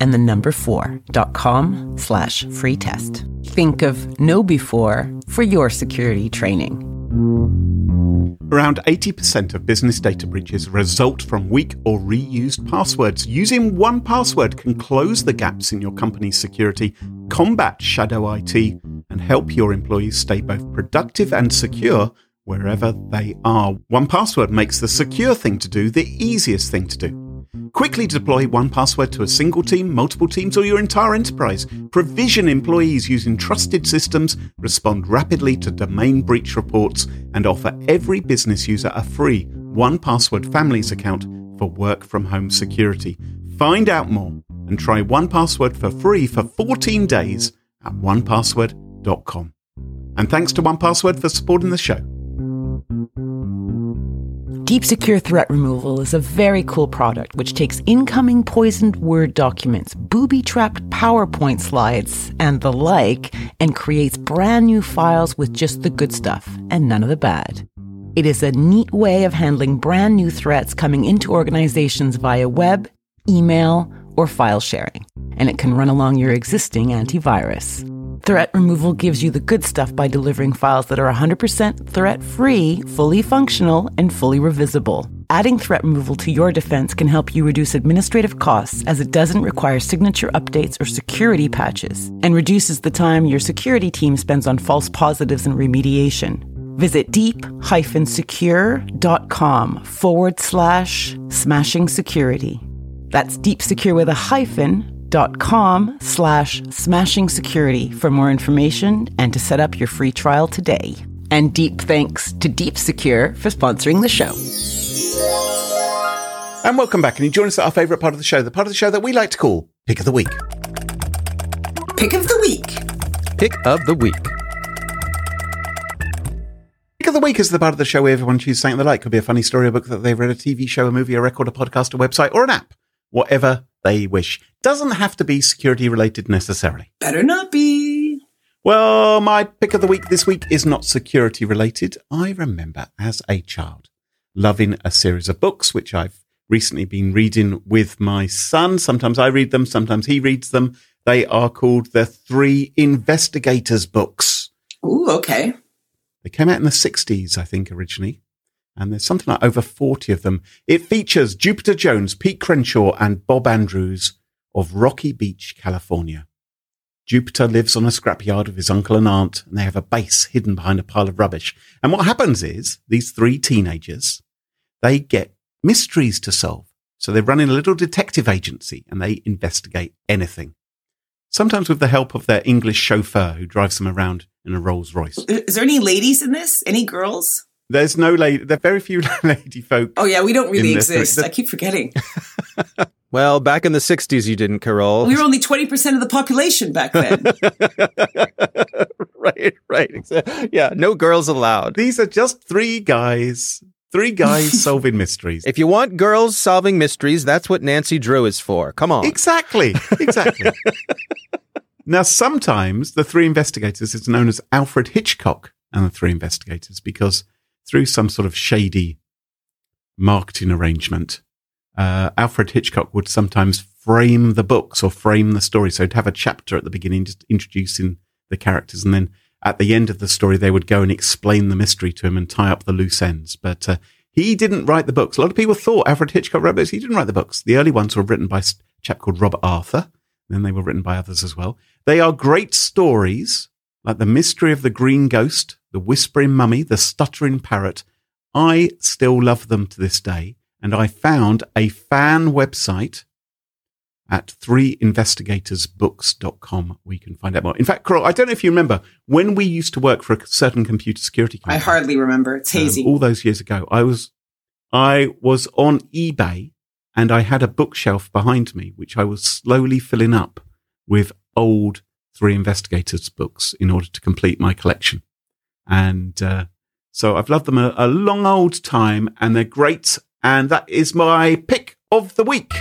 and the number four dot com slash free test. Think of KnowBe4 for your security training. Around 80% of business data breaches result from weak or reused passwords. Using 1Password can close the gaps in your company's security, combat shadow IT, and help your employees stay both productive and secure wherever they are. 1Password makes the secure thing to do the easiest thing to do. Quickly deploy 1Password to a single team, multiple teams, or your entire enterprise. Provision employees using trusted systems, respond rapidly to domain breach reports, and offer every business user a free 1Password families account for work from home security. Find out more and try 1Password for free for 14 days at onepassword.com. And thanks to 1Password for supporting the show. Deep Secure Threat Removal is a very cool product which takes incoming poisoned Word documents, booby trapped PowerPoint slides, and the like, and creates brand new files with just the good stuff and none of the bad. It is a neat way of handling brand new threats coming into organizations via web, email, or file sharing, and it can run along your existing antivirus. Threat removal gives you the good stuff by delivering files that are 100% threat free, fully functional, and fully revisible. Adding threat removal to your defense can help you reduce administrative costs as it doesn't require signature updates or security patches, and reduces the time your security team spends on false positives and remediation. Visit deep-secure.com forward slash smashing security. That's deep secure with a hyphen dot com slash smashing security for more information and to set up your free trial today. And deep thanks to Deep Secure for sponsoring the show. And welcome back. And you join us at our favourite part of the show, the part of the show that we like to call Pick of the Week. Pick of the week. Pick of the week. Pick of the Week is the part of the show where everyone chooses something they like. Could be a funny story, a book that they've read, a TV show, a movie, a record, a podcast, a website, or an app. Whatever they wish. Doesn't have to be security related necessarily. Better not be. Well, my pick of the week this week is not security related. I remember as a child loving a series of books, which I've recently been reading with my son. Sometimes I read them, sometimes he reads them. They are called the Three Investigators books. Ooh, okay. They came out in the 60s, I think, originally. And there's something like over 40 of them. It features Jupiter Jones, Pete Crenshaw, and Bob Andrews of Rocky Beach, California. Jupiter lives on a scrapyard with his uncle and aunt, and they have a base hidden behind a pile of rubbish. And what happens is these three teenagers, they get mysteries to solve. So they run in a little detective agency and they investigate anything. Sometimes with the help of their English chauffeur who drives them around in a Rolls Royce. Is there any ladies in this? Any girls? There's no lady, there are very few lady folk. Oh yeah, we don't really exist. the- I keep forgetting. Well, back in the 60s, you didn't, Carole. We were only 20% of the population back then. right, right. exa- Yeah, no girls allowed. These are just three guys, three guys solving mysteries. If you want girls solving mysteries, that's what Nancy Drew is for. Come on. Exactly. Exactly. now, sometimes the three investigators is known as Alfred Hitchcock and the three investigators because through some sort of shady marketing arrangement, uh, Alfred Hitchcock would sometimes frame the books or frame the story. So to have a chapter at the beginning, just introducing the characters, and then at the end of the story, they would go and explain the mystery to him and tie up the loose ends. But uh, he didn't write the books. A lot of people thought Alfred Hitchcock wrote books. He didn't write the books. The early ones were written by a chap called Robert Arthur. Then they were written by others as well. They are great stories, like The Mystery of the Green Ghost, The Whispering Mummy, The Stuttering Parrot. I still love them to this day. And I found a fan website at threeinvestigatorsbooks.com where you can find out more. In fact, Carole, I don't know if you remember when we used to work for a certain computer security company. I hardly remember. It's um, hazy. all those years ago, I was, I was on eBay and I had a bookshelf behind me, which I was slowly filling up with old Three Investigators books in order to complete my collection. And, uh, so I've loved them a, a long old time and they're great. And that is my pick of the week.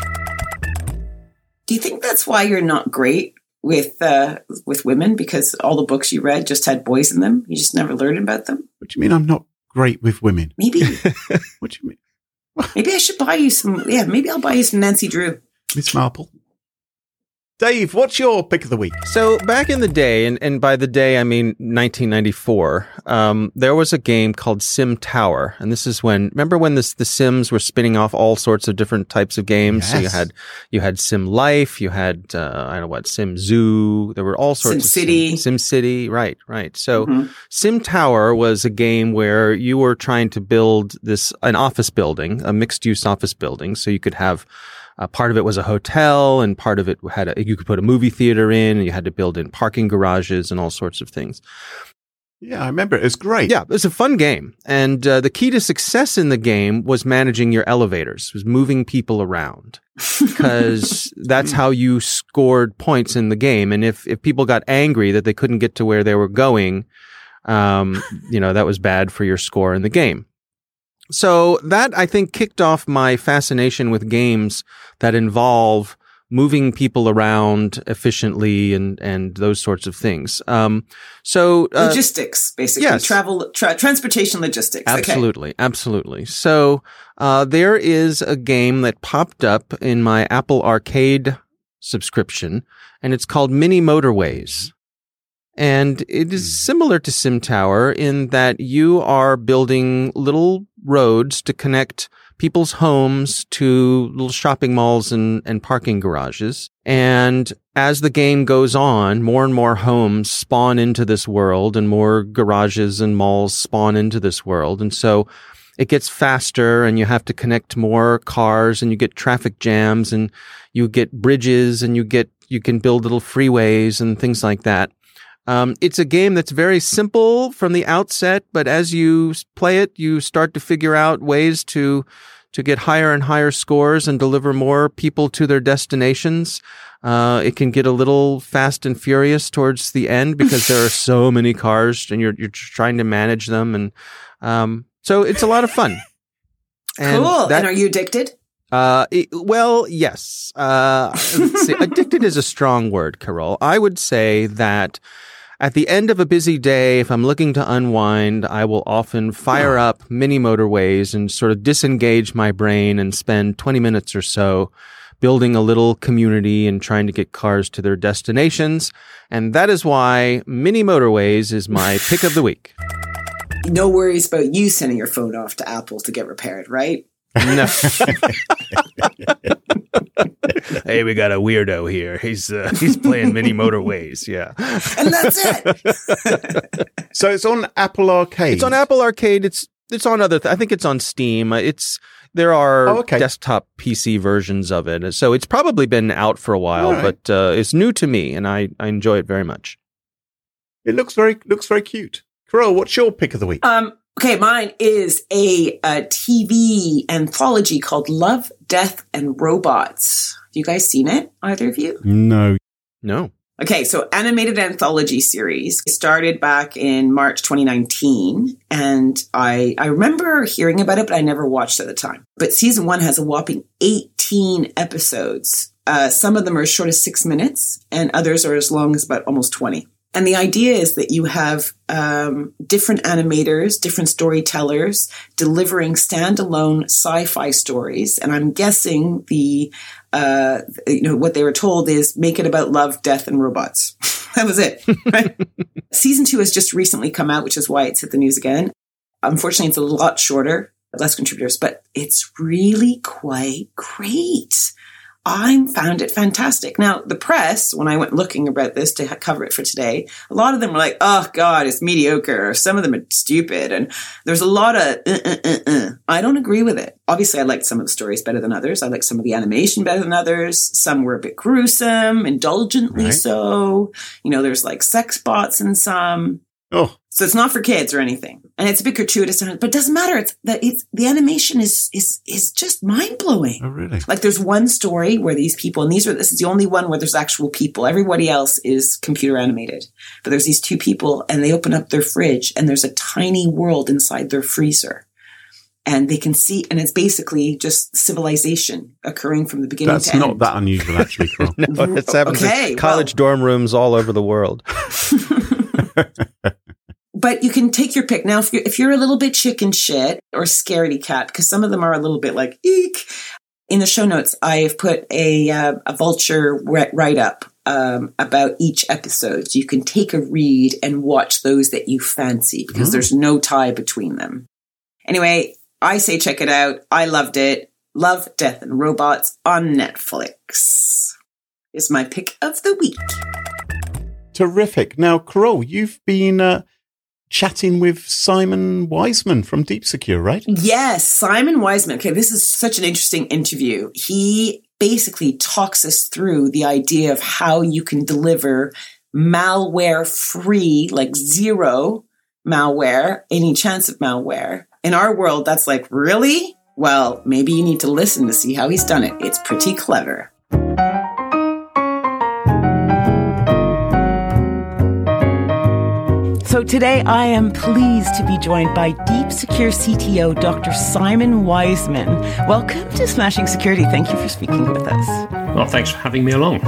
Do you think that's why you're not great with uh, with women? Because all the books you read just had boys in them. You just never learned about them. What do you mean I'm not great with women? Maybe What do you mean? maybe I should buy you some. Yeah, maybe I'll buy you some Nancy Drew. Miss Marple? Dave, what's your pick of the week? So back in the day, and, and by the day I mean 1994, um, there was a game called Sim Tower, and this is when remember when this the Sims were spinning off all sorts of different types of games. So you had you had Sim Life, you had uh, I don't know what Sim Zoo. There were all sorts of SimCity. Sim, Sim City, right, right. So Mhm. Sim Tower was a game where you were trying to build this an office building, a mixed use office building, so you could have uh, part of it was a hotel, and part of it had a, you could put a movie theater in, and you had to build in parking garages and all sorts of things. Yeah, I remember it. Was great. Yeah, it was a fun game, and uh, the key to success in the game was managing your elevators, was moving people around, because that's how you scored points in the game. And if if people got angry that they couldn't get to where they were going, um, you know that was bad for your score in the game. So that I think kicked off my fascination with games that involve moving people around efficiently and and those sorts of things. Um, so uh, logistics, basically yes. travel, tra- transportation logistics. Okay. Absolutely, absolutely. So uh, there is a game that popped up in my Apple Arcade subscription, and it's called Mini Motorways. And it is hmm. similar to Sim Tower in that you are building little roads to connect people's homes to little shopping malls and, and parking garages. And as the game goes on, more and more homes spawn into this world and more garages and malls spawn into this world. And so it gets faster and you have to connect more cars and you get traffic jams and you get bridges and you get, you can build little freeways and things like that. Um, it's a game that's very simple from the outset, but as you play it, you start to figure out ways to to get higher and higher scores and deliver more people to their destinations. Uh, it can get a little fast and furious towards the end because there are so many cars and you're you're trying to manage them, and um, so it's a lot of fun. And cool. that- and are you addicted? uh, it- well, yes. Uh, let's see. Addicted is a strong word, Carole. I would say that at the end of a busy day, if I'm looking to unwind, I will often fire up mini motorways and sort of disengage my brain and spend 20 minutes or so building a little community and trying to get cars to their destinations. And that is why mini motorways is my pick of the week. No worries about you sending your phone off to Apple to get repaired, right? No. hey, we got a weirdo here. He's uh, he's playing mini motorways. Yeah, And that's it. So it's on Apple Arcade. it's on Apple Arcade. It's it's on other. Th- I think it's on Steam. Uh, It's there are Oh, okay. desktop PC versions of it, so it's probably been out for a while. All right. But uh, it's new to me, and I I enjoy it very much. It looks very looks very cute. Carole, what's your pick of the week? Um, okay, mine is a, a TV anthology called Love, Death, and Robots. Have you guys seen it? Either of you? no. No, Okay, so animated anthology series It started back in March 2019, and I I remember hearing about it, but I never watched at the time. But season one has a whopping 18 episodes. Uh, some of them are as short as six minutes, and others are as long as about almost 20. And the idea is that you have um, different animators, different storytellers delivering standalone sci-fi stories. And I'm guessing the uh, you know what they were told is make it about love, death, and robots. that was it. Right? Season two has just recently come out, which is why it's hit the news again. Unfortunately, it's a lot shorter, less contributors, but it's really quite great. I found it fantastic. Now, the press, when I went looking about this to cover it for today, a lot of them were like, oh God, it's mediocre. Or some of them are stupid. And there's a lot of, uh, uh, uh, uh. I don't agree with it. Obviously, I liked some of the stories better than others. I liked some of the animation better than others. Some were a bit gruesome, indulgently Right. so. You know, there's like sex bots in some. Oh, So it's not for kids or anything. And it's a bit gratuitous, but it doesn't matter. It's that it's the animation is is is just mind blowing. oh really? Like there's one story where these people, and these are this is the only one where there's actual people. Everybody else is computer animated. But there's these two people and they open up their fridge and there's a tiny world inside their freezer. And they can see, and it's basically just civilization occurring from the beginning That's to not end. that unusual, actually, No, it's happens Okay, in college dorm rooms all over the world. but you can take your pick. Now, if you're, if you're a little bit chicken shit or scaredy cat, because some of them are a little bit like, eek. In the show notes, I have put a, uh, a vulture write up um, about each episode. You can take a read and watch those that you fancy because Mm. there's no tie between them. Anyway, I say check it out. I loved it. Love, Death, and Robots on Netflix is my pick of the week. Terrific. Now, Carole, you've been uh, chatting with Simon Wiseman from Deep Secure, right? Yes, Simon Wiseman. Okay, this is such an interesting interview. He basically talks us through the idea of how you can deliver malware free, like zero malware, any chance of malware. In our world, that's like, really? Well, maybe you need to listen to see how he's done it. It's pretty clever. So today I am pleased to be joined by Deep Secure CTO Dr. Simon Wiseman. Welcome to Smashing Security. Thank you for speaking with us. Well, thanks for having me along.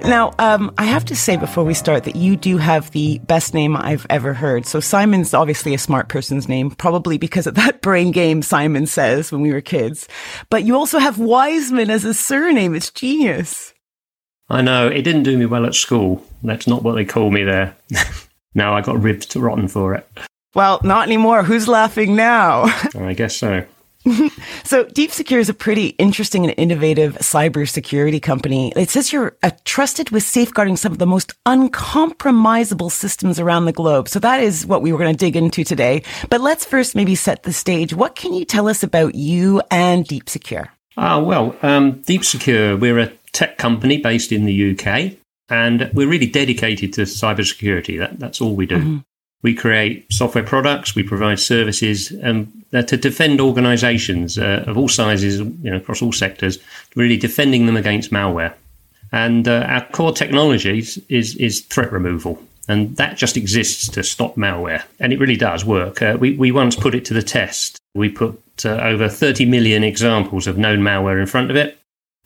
Now, um, I have to say before we start that you do have the best name I've ever heard. So Simon's obviously a smart person's name, probably because of that brain game Simon says when we were kids. But you also have Wiseman as a surname. It's genius. I know it didn't do me well at school. That's not what they call me there. no, I got ribbed to rotten for it. Well, not anymore. Who's laughing now? I guess so. So Deep Secure is a pretty interesting and innovative cybersecurity company. It says you're uh, trusted with safeguarding some of the most uncompromisable systems around the globe. So that is what we were going to dig into today. But let's first maybe set the stage. What can you tell us about you and Deep Secure? Ah, well, um, Deep Secure, we're a tech company based in the UK, and we're really dedicated to cybersecurity. That, that's all we do. We create software products, we provide services um, uh, to defend organizations uh, of all sizes, you know, across all sectors, really defending them against malware. And uh, our core technology is, is, is threat removal. And that just exists to stop malware. And it really does work. Uh, we, we once put it to the test. We put uh, over 30 million examples of known malware in front of it.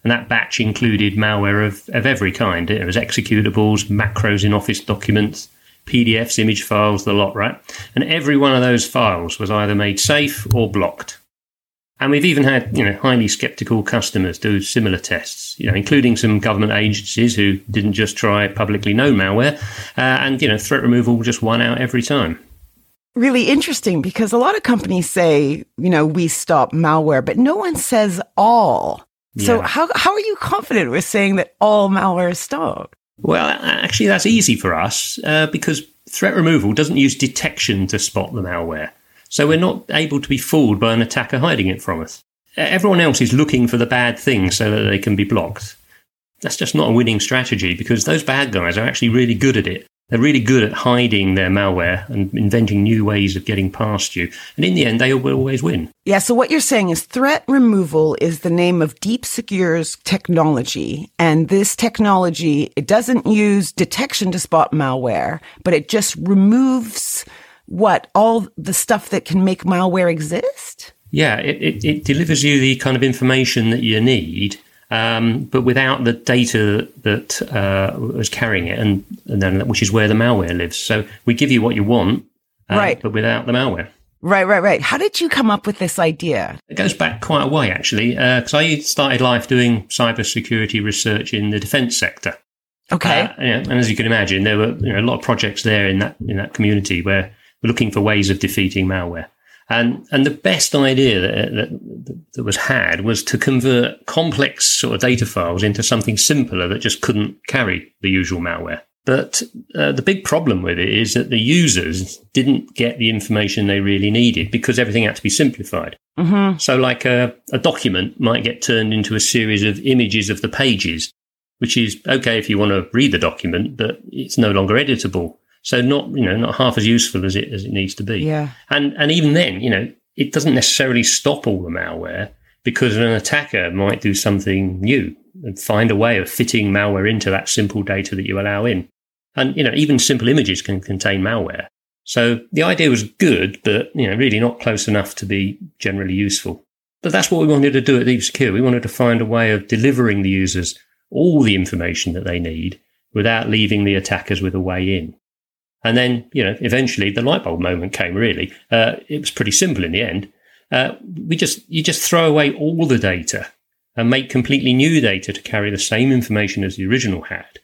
And that batch included malware of, of every kind. It was executables, macros in Office documents, PDFs, image files, the lot, right? And every one of those files was either made safe or blocked. And we've even had, you know, highly skeptical customers do similar tests, you know, including some government agencies who didn't just try publicly known malware, uh, and you know, threat removal just won out every time. Really interesting because a lot of companies say, you know, we stop malware, but no one says all. So Yeah. how, how are you confident with saying that all malware is stopped? Well, actually, that's easy for us uh, because threat removal doesn't use detection to spot the malware. So we're not able to be fooled by an attacker hiding it from us. Everyone else is looking for the bad thing so that they can be blocked. That's just not a winning strategy because those bad guys are actually really good at it. They're really good at hiding their malware and inventing new ways of getting past you. And in the end, they will always win. Yeah. So what you're saying is threat removal is the name of Deep Secure's technology. And this technology, it doesn't use detection to spot malware, but it just removes what? All the stuff that can make malware exist? Yeah, it, it, it delivers you the kind of information that you need, um, but without the data that uh, was carrying it, and, and then which is where the malware lives. So we give you what you want, uh, Right. but without the malware. Right, right, right. How did you come up with this idea? It goes back quite a way, actually, because I started life doing cybersecurity research in the defence sector. Okay. Uh, yeah, and as you can imagine, there were you know, a lot of projects there in that in that community where we're looking for ways of defeating malware. And, and the best idea that, that, that was had was to convert complex sort of data files into something simpler that just couldn't carry the usual malware. But uh, the big problem with it is that the users didn't get the information they really needed because everything had to be simplified. Mm-hmm. So, like a, a document might get turned into a series of images of the pages, which is okay if you want to read the document, but it's no longer editable. So, not you know not half as useful as it as it needs to be. Yeah. And and even then, you know, it doesn't necessarily stop all the malware because an attacker might do something new and find a way of fitting malware into that simple data that you allow in. And you know, even simple images can contain malware. So the idea was good, but you know, really not close enough to be generally useful. But that's what we wanted to do at Deep Secure. We wanted to find a way of delivering the users all the information that they need without leaving the attackers with a way in. And then, you know, eventually the light bulb moment came. Really, uh, it was pretty simple in the end. Uh, we just you just throw away all the data and make completely new data to carry the same information as the original had.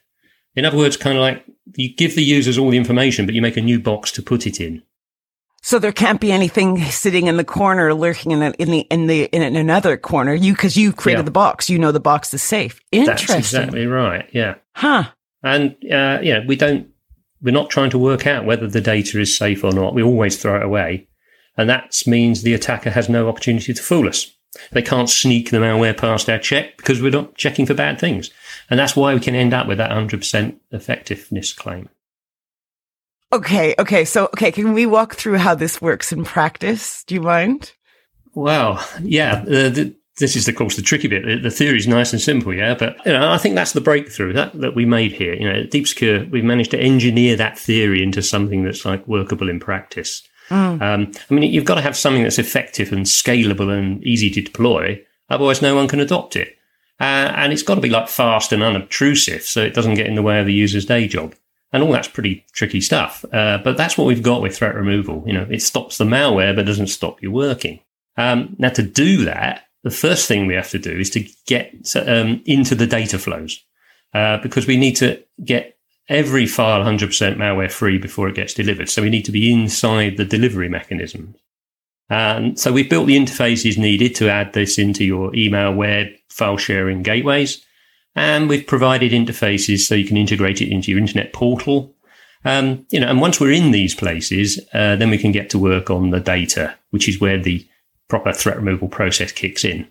In other words, kind of like you give the users all the information, but you make a new box to put it in. So there can't be anything sitting in the corner, lurking in the in the in the in another corner. You because you created Yeah. the box, you know the box is safe. Interesting, That's exactly right. Yeah. huh? And uh, yeah, we don't. We're not trying to work out whether the data is safe or not. We always throw it away, and that means the attacker has no opportunity to fool us. They can't sneak the malware past our check because we're not checking for bad things, and that's why we can end up with that hundred percent effectiveness claim. Okay, okay. So okay, can we walk through how this works in practice? Do you mind? Well, yeah. Uh, the, this is, of course, the tricky bit. The, the theory is nice and simple, yeah. But you know, I think that's the breakthrough that, that we made here. You know, at Deep Secure, we've managed to engineer that theory into something that's like workable in practice. Um, I mean, you've got to have something that's effective and scalable and easy to deploy. Otherwise, no one can adopt it. Uh, and it's got to be like fast and unobtrusive, so it doesn't get in the way of the user's day job. And all that's pretty tricky stuff. Uh, but that's what we've got with threat removal. You know, it stops the malware, but doesn't stop you working. Um, now, to do that, the first thing we have to do is to get um, into the data flows uh, because we need to get every file 100% malware free before it gets delivered. So we need to be inside the delivery mechanism. And so we've built the interfaces needed to add this into your email, web, file sharing gateways. And we've provided interfaces so you can integrate it into your internet portal. Um, you know, and once we're in these places, uh, then we can get to work on the data, which is where the proper threat removal process kicks in.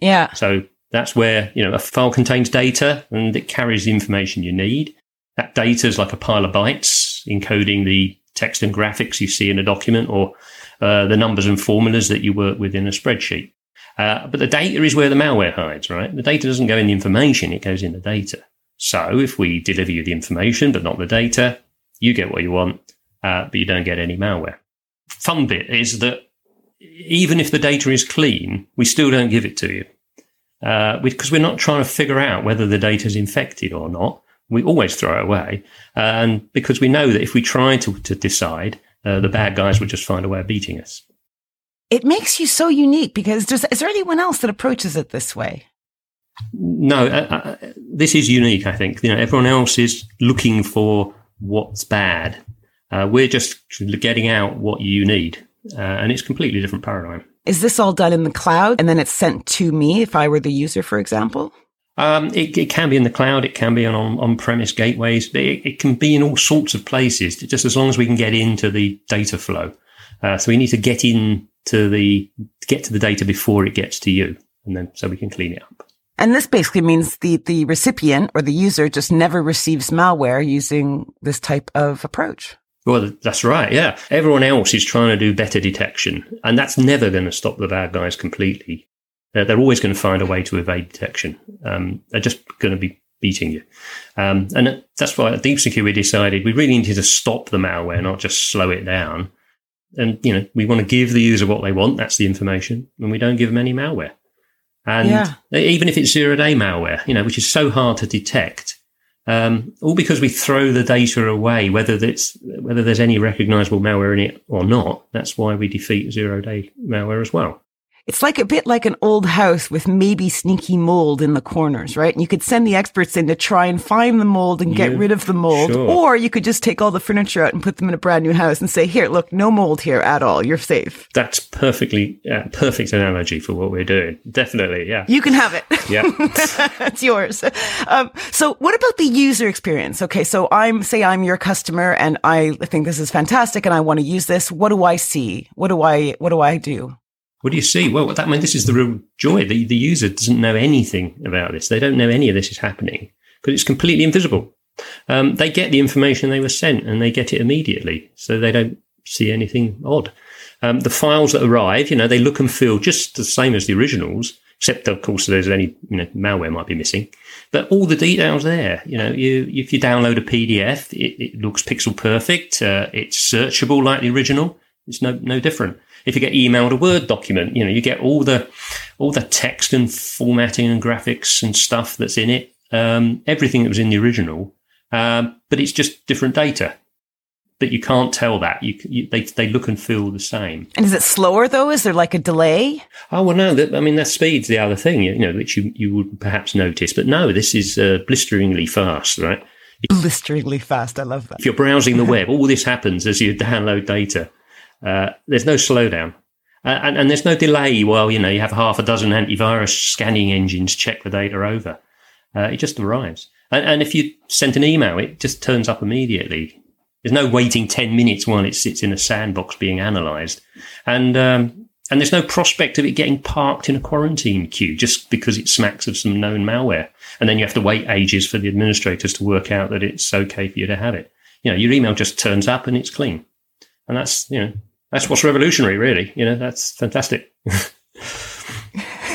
Yeah. So that's where, you know, a file contains data and it carries the information you need. That data is like a pile of bytes encoding the text and graphics you see in a document or uh, the numbers and formulas that you work with in a spreadsheet. Uh, but the data is where the malware hides, right? The data doesn't go in the information, it goes in the data. So if we deliver you the information but not the data, you get what you want, uh, but you don't get any malware. Fun bit is that even if the data is clean, we still don't give it to you uh, because we're not trying to figure out whether the data is infected or not. We always throw it away, uh, and because we know that if we try to, to decide, uh, the bad guys would just find a way of beating us. It makes you so unique because there's, is there anyone else that approaches it this way? No, uh, uh, this is unique. I think you know everyone else is looking for what's bad. Uh, we're just getting out what you need, uh, and it's a completely different paradigm. Is this all done in the cloud and then it's sent to me if I were the user, for example? Um, it, it can be in the cloud. It can be on on premise gateways. It, it can be in all sorts of places. Just as long as we can get into the data flow. Uh, so we need to get in to the get to the data before it gets to you, and then so we can clean it up. And this basically means the, the recipient or the user just never receives malware using this type of approach. Well, that's right. Yeah. Everyone else is trying to do better detection, and that's never going to stop the bad guys completely. They're, they're always going to find a way to evade detection. Um, they're just going to be beating you. Um, and that's why at Deep Secure we decided we really needed to stop the malware, not just slow it down. And, you know, we want to give the user what they want. That's the information. And we don't give them any malware. And Yeah. even if it's zero day malware, you know, which is so hard to detect, um, all because we throw the data away, whether it's whether there's any recognizable malware in it or not. That's why we defeat zero day malware as well. It's like a bit like an old house with maybe sneaky mold in the corners, right? And you could send the experts in to try and find the mold and get Yeah, rid of the mold. sure. Or you could just take all the furniture out and put them in a brand new house and say, here, look, no mold here at all. You're safe. That's perfectly uh, perfect analogy for what we're doing. Definitely, yeah. You can have it. Yeah. it's yours. Um, so what about the user experience? Okay. So I'm, say I'm your customer and I think this is fantastic and I want to use this. What do I see? What do I, what do I do? What do you see? Well, that, I mean, this is the real joy. The, the user doesn't know anything about this. They don't know any of this is happening because it's completely invisible. Um, they get the information they were sent and they get it immediately. So they don't see anything odd. Um, the files that arrive, you know, they look and feel just the same as the originals, except of course there's any, you know, malware might be missing, but all the details there, you know, you, if you download a PDF, it, it looks pixel perfect. Uh, it's searchable like the original. It's no, no different. If you get emailed a Word document, you know, you get all the, all the text and formatting and graphics and stuff that's in it. Um, everything that was in the original. Um, but it's just different data. But you can't tell that. You, you, they, they look and feel the same. And is it slower though? Is there like a delay? Oh well, no. That, I mean, that speed's the other thing, you know, which you, you would perhaps notice. But no, this is uh, blisteringly fast, right? Blisteringly fast. I love that. If you're browsing the web, all this happens as you download data. Uh, there's no slowdown. Uh, and, and there's no delay while, you know, you have half a dozen antivirus scanning engines check the data over. Uh, it just arrives. And, and if you sent an email, it just turns up immediately. There's no waiting 10 minutes while it sits in a sandbox being analyzed. And, um, and there's no prospect of it getting parked in a quarantine queue just because it smacks of some known malware. And then you have to wait ages for the administrators to work out that it's okay for you to have it. You know, your email just turns up and it's clean. And that's, you know, that's what's revolutionary, really. You know, that's fantastic.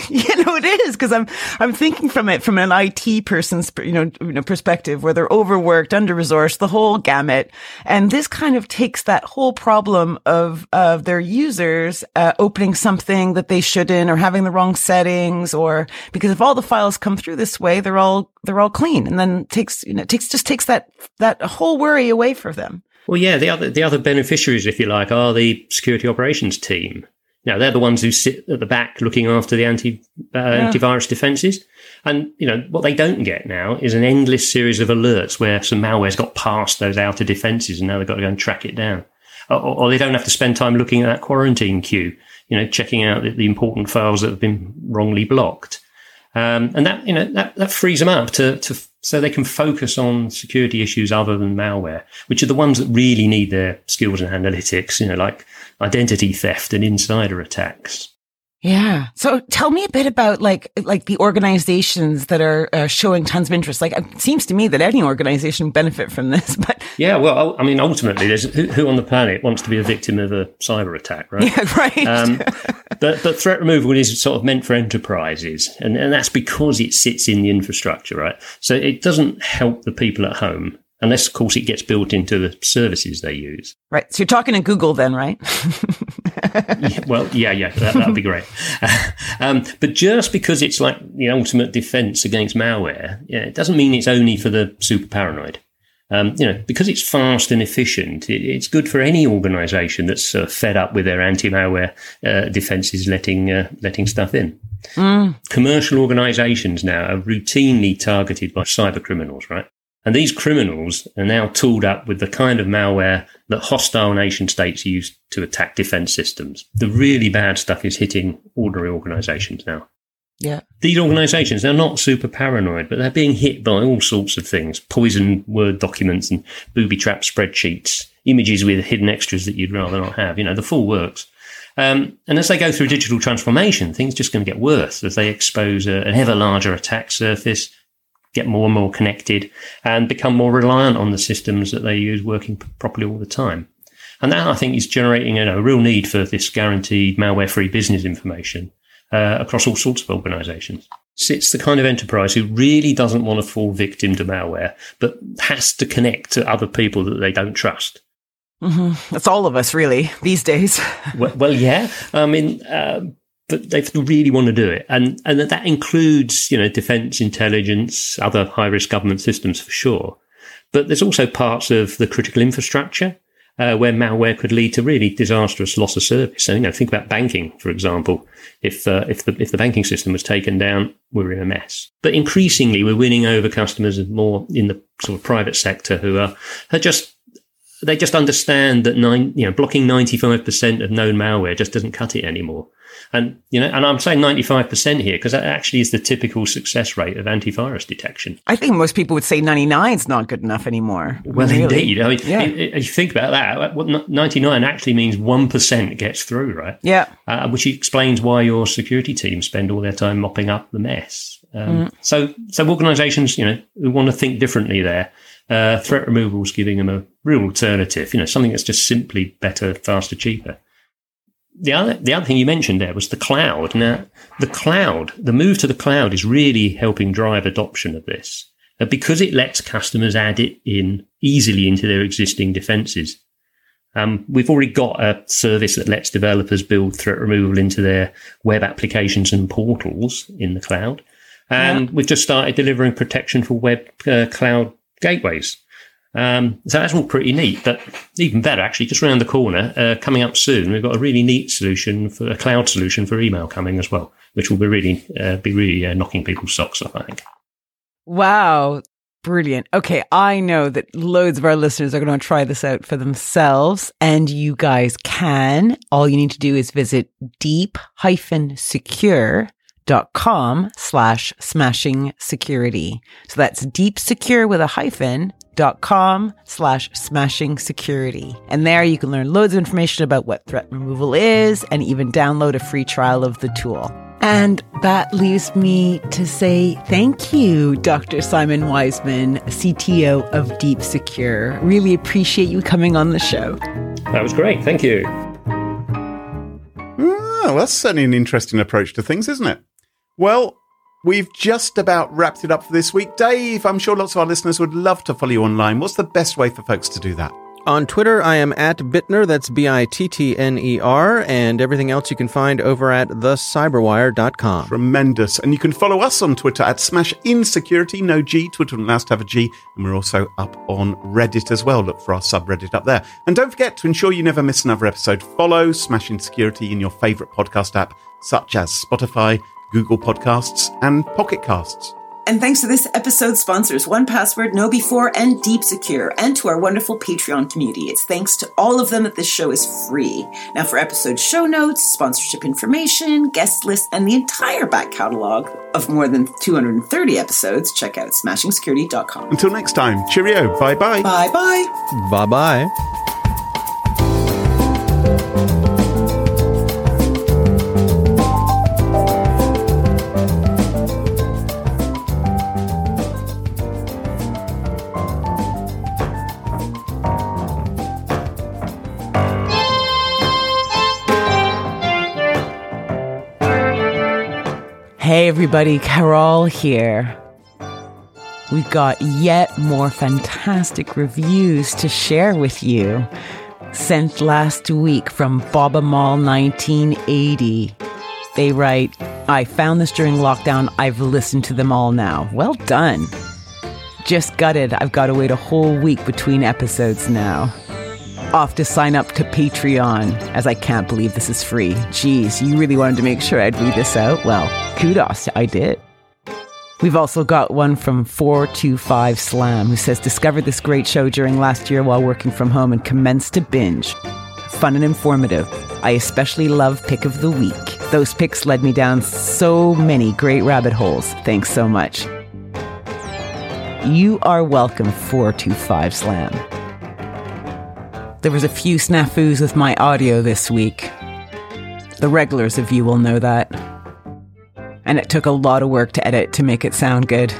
you know it is because I'm I'm thinking from it from an IT person's you know, you know perspective where they're overworked, under resourced, the whole gamut, and this kind of takes that whole problem of of their users uh, opening something that they shouldn't or having the wrong settings or because if all the files come through this way, they're all they're all clean, and then takes you know it takes just takes that that whole worry away from them. Well, yeah, the other the other beneficiaries, if you like, are the security operations team. Now they're the ones who sit at the back looking after the anti uh, Yeah. antivirus defenses, and you know what they don't get now is an endless series of alerts where some malware's got past those outer defenses, and now they've got to go and track it down, or, or they don't have to spend time looking at that quarantine queue, you know, checking out the, the important files that have been wrongly blocked. Um, and that you know that, that frees them up to, to so they can focus on security issues other than malware, which are the ones that really need their skills and analytics. You know, like identity theft and insider attacks. Yeah. So tell me a bit about like like the organizations that are uh, showing tons of interest. Like it seems to me that any organization benefit from this, but Yeah, well, I mean, ultimately, there's who, who on the planet wants to be a victim of a cyber attack, right? yeah, right. Um, but, but threat removal is sort of meant for enterprises, and, and that's because it sits in the infrastructure, right? So it doesn't help the people at home, unless, of course, it gets built into the services they use. right. So you're talking to Google then, right? Well, yeah, yeah, that would be great. um, but just because it's like the ultimate defense against malware, yeah, it doesn't mean it's only for the super paranoid. Um, you know, because it's fast and efficient, it, it's good for any organisation that's uh, fed up with their anti-malware uh, defences letting uh, letting stuff in. Commercial organisations now are routinely targeted by cyber criminals, right? And these criminals are now tooled up with the kind of malware that hostile nation states use to attack defense systems. The really bad stuff is hitting ordinary organizations now. yeah. These organizations, they're not super paranoid, but they're being hit by all sorts of things poisoned Word documents and booby trap spreadsheets, images with hidden extras that you'd rather not have, you know, the full works. Um, and as they go through digital transformation, things just going to get worse as they expose a, an ever larger attack surface, get more and more connected, and become more reliant on the systems that they use working properly all the time. And that, I think, is generating you know, a real need for this guaranteed malware-free business information uh, across all sorts of organizations. It's the kind of enterprise who really doesn't want to fall victim to malware, but has to connect to other people that they don't trust. hmm That's all of us really these days. well, well, yeah. I mean, um, but they really want to do it, and and that includes you know defence, intelligence, other high risk government systems for sure. But there's also parts of the critical infrastructure, uh, where malware could lead to really disastrous loss of service. So, you know, think about banking, for example. If uh, if the if the banking system was taken down, we're in a mess. But increasingly, we're winning over customers more in the sort of private sector who are, are just they just understand that nine, you know, blocking 95% of known malware just doesn't cut it anymore. And, you know, and I'm saying 95% here because that actually is the typical success rate of antivirus detection. I think most people would say 99 is not good enough anymore. Well, really. indeed. I mean, Yeah. if you think about that, what 99 actually means 1% gets through, right? Yeah. uh, which explains why your security team spend all their time mopping up the mess. Um, So, so organisations, you know, who want to think differently there, uh, threat removal is giving them a real alternative. You know, something that's just simply better, faster, cheaper. The other, the other thing you mentioned there was the cloud. Now, the cloud, the move to the cloud is really helping drive adoption of this because it lets customers add it in easily into their existing defenses. Um, we've already got a service that lets developers build threat removal into their web applications and portals in the cloud. And we've just started delivering protection for web uh, cloud gateways. Um, so that's all pretty neat. But even better, actually, just around the corner, uh, coming up soon, we've got a really neat solution for a cloud solution for email coming as well, which will be really uh, be really uh, knocking people's socks off. I think. Wow. Brilliant. Okay. I know that loads of our listeners are going to try this out for themselves and you guys can. All you need to do is visit deep-secure.com slash smashing security. So that's deep secure with a hyphen dot com slash smashing security. And there you can learn loads of information about what threat removal is and even download a free trial of the tool. And that leaves me to say thank you, Dr. Simon Wiseman, CTO of Deep Secure. Really appreciate you coming on the show. That was great. Thank you. Oh, that's certainly an interesting approach to things, isn't it? Well, we've just about wrapped it up for this week. Dave, I'm sure lots of our listeners would love to follow you online. What's the best way for folks to do that? On Twitter, I am at Bittner, that's B I T T N E R, and everything else you can find over at thecyberwire.com. Tremendous. And you can follow us on Twitter at Smash Insecurity, no G. Twitter us to have a G. And we're also up on Reddit as well. Look for our subreddit up there. And don't forget to ensure you never miss another episode. Follow Smashing Security in your favorite podcast app, such as Spotify, Google Podcasts, and Pocket Casts. And thanks to this episode's sponsors, 1Password, Know Before, and Deep Secure, and to our wonderful Patreon community. It's thanks to all of them that this show is free. Now, for episode show notes, sponsorship information, guest list, and the entire back catalog of more than 230 episodes, check out smashingsecurity.com. Until next time, cheerio. Bye bye. Bye bye. Bye bye. Everybody, Carole here. We've got yet more fantastic reviews to share with you. Sent last week from Baba Mall 1980. They write, I found this during lockdown. I've listened to them all now. Well done. Just gutted. I've got to wait a whole week between episodes now. Off to sign up to Patreon, as I can't believe this is free. Geez, you really wanted to make sure I'd read this out? Well, kudos, I did. We've also got one from 425 Slam who says, Discovered this great show during last year while working from home and commenced to binge. Fun and informative. I especially love Pick of the Week. Those picks led me down so many great rabbit holes. Thanks so much. You are welcome, 425 Slam. There was a few snafus with my audio this week. The regulars of you will know that. And it took a lot of work to edit to make it sound good.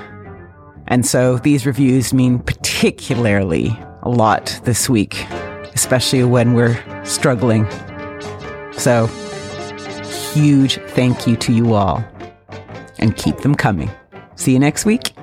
And so these reviews mean particularly a lot this week, especially when we're struggling. So, huge thank you to you all. And keep them coming. See you next week.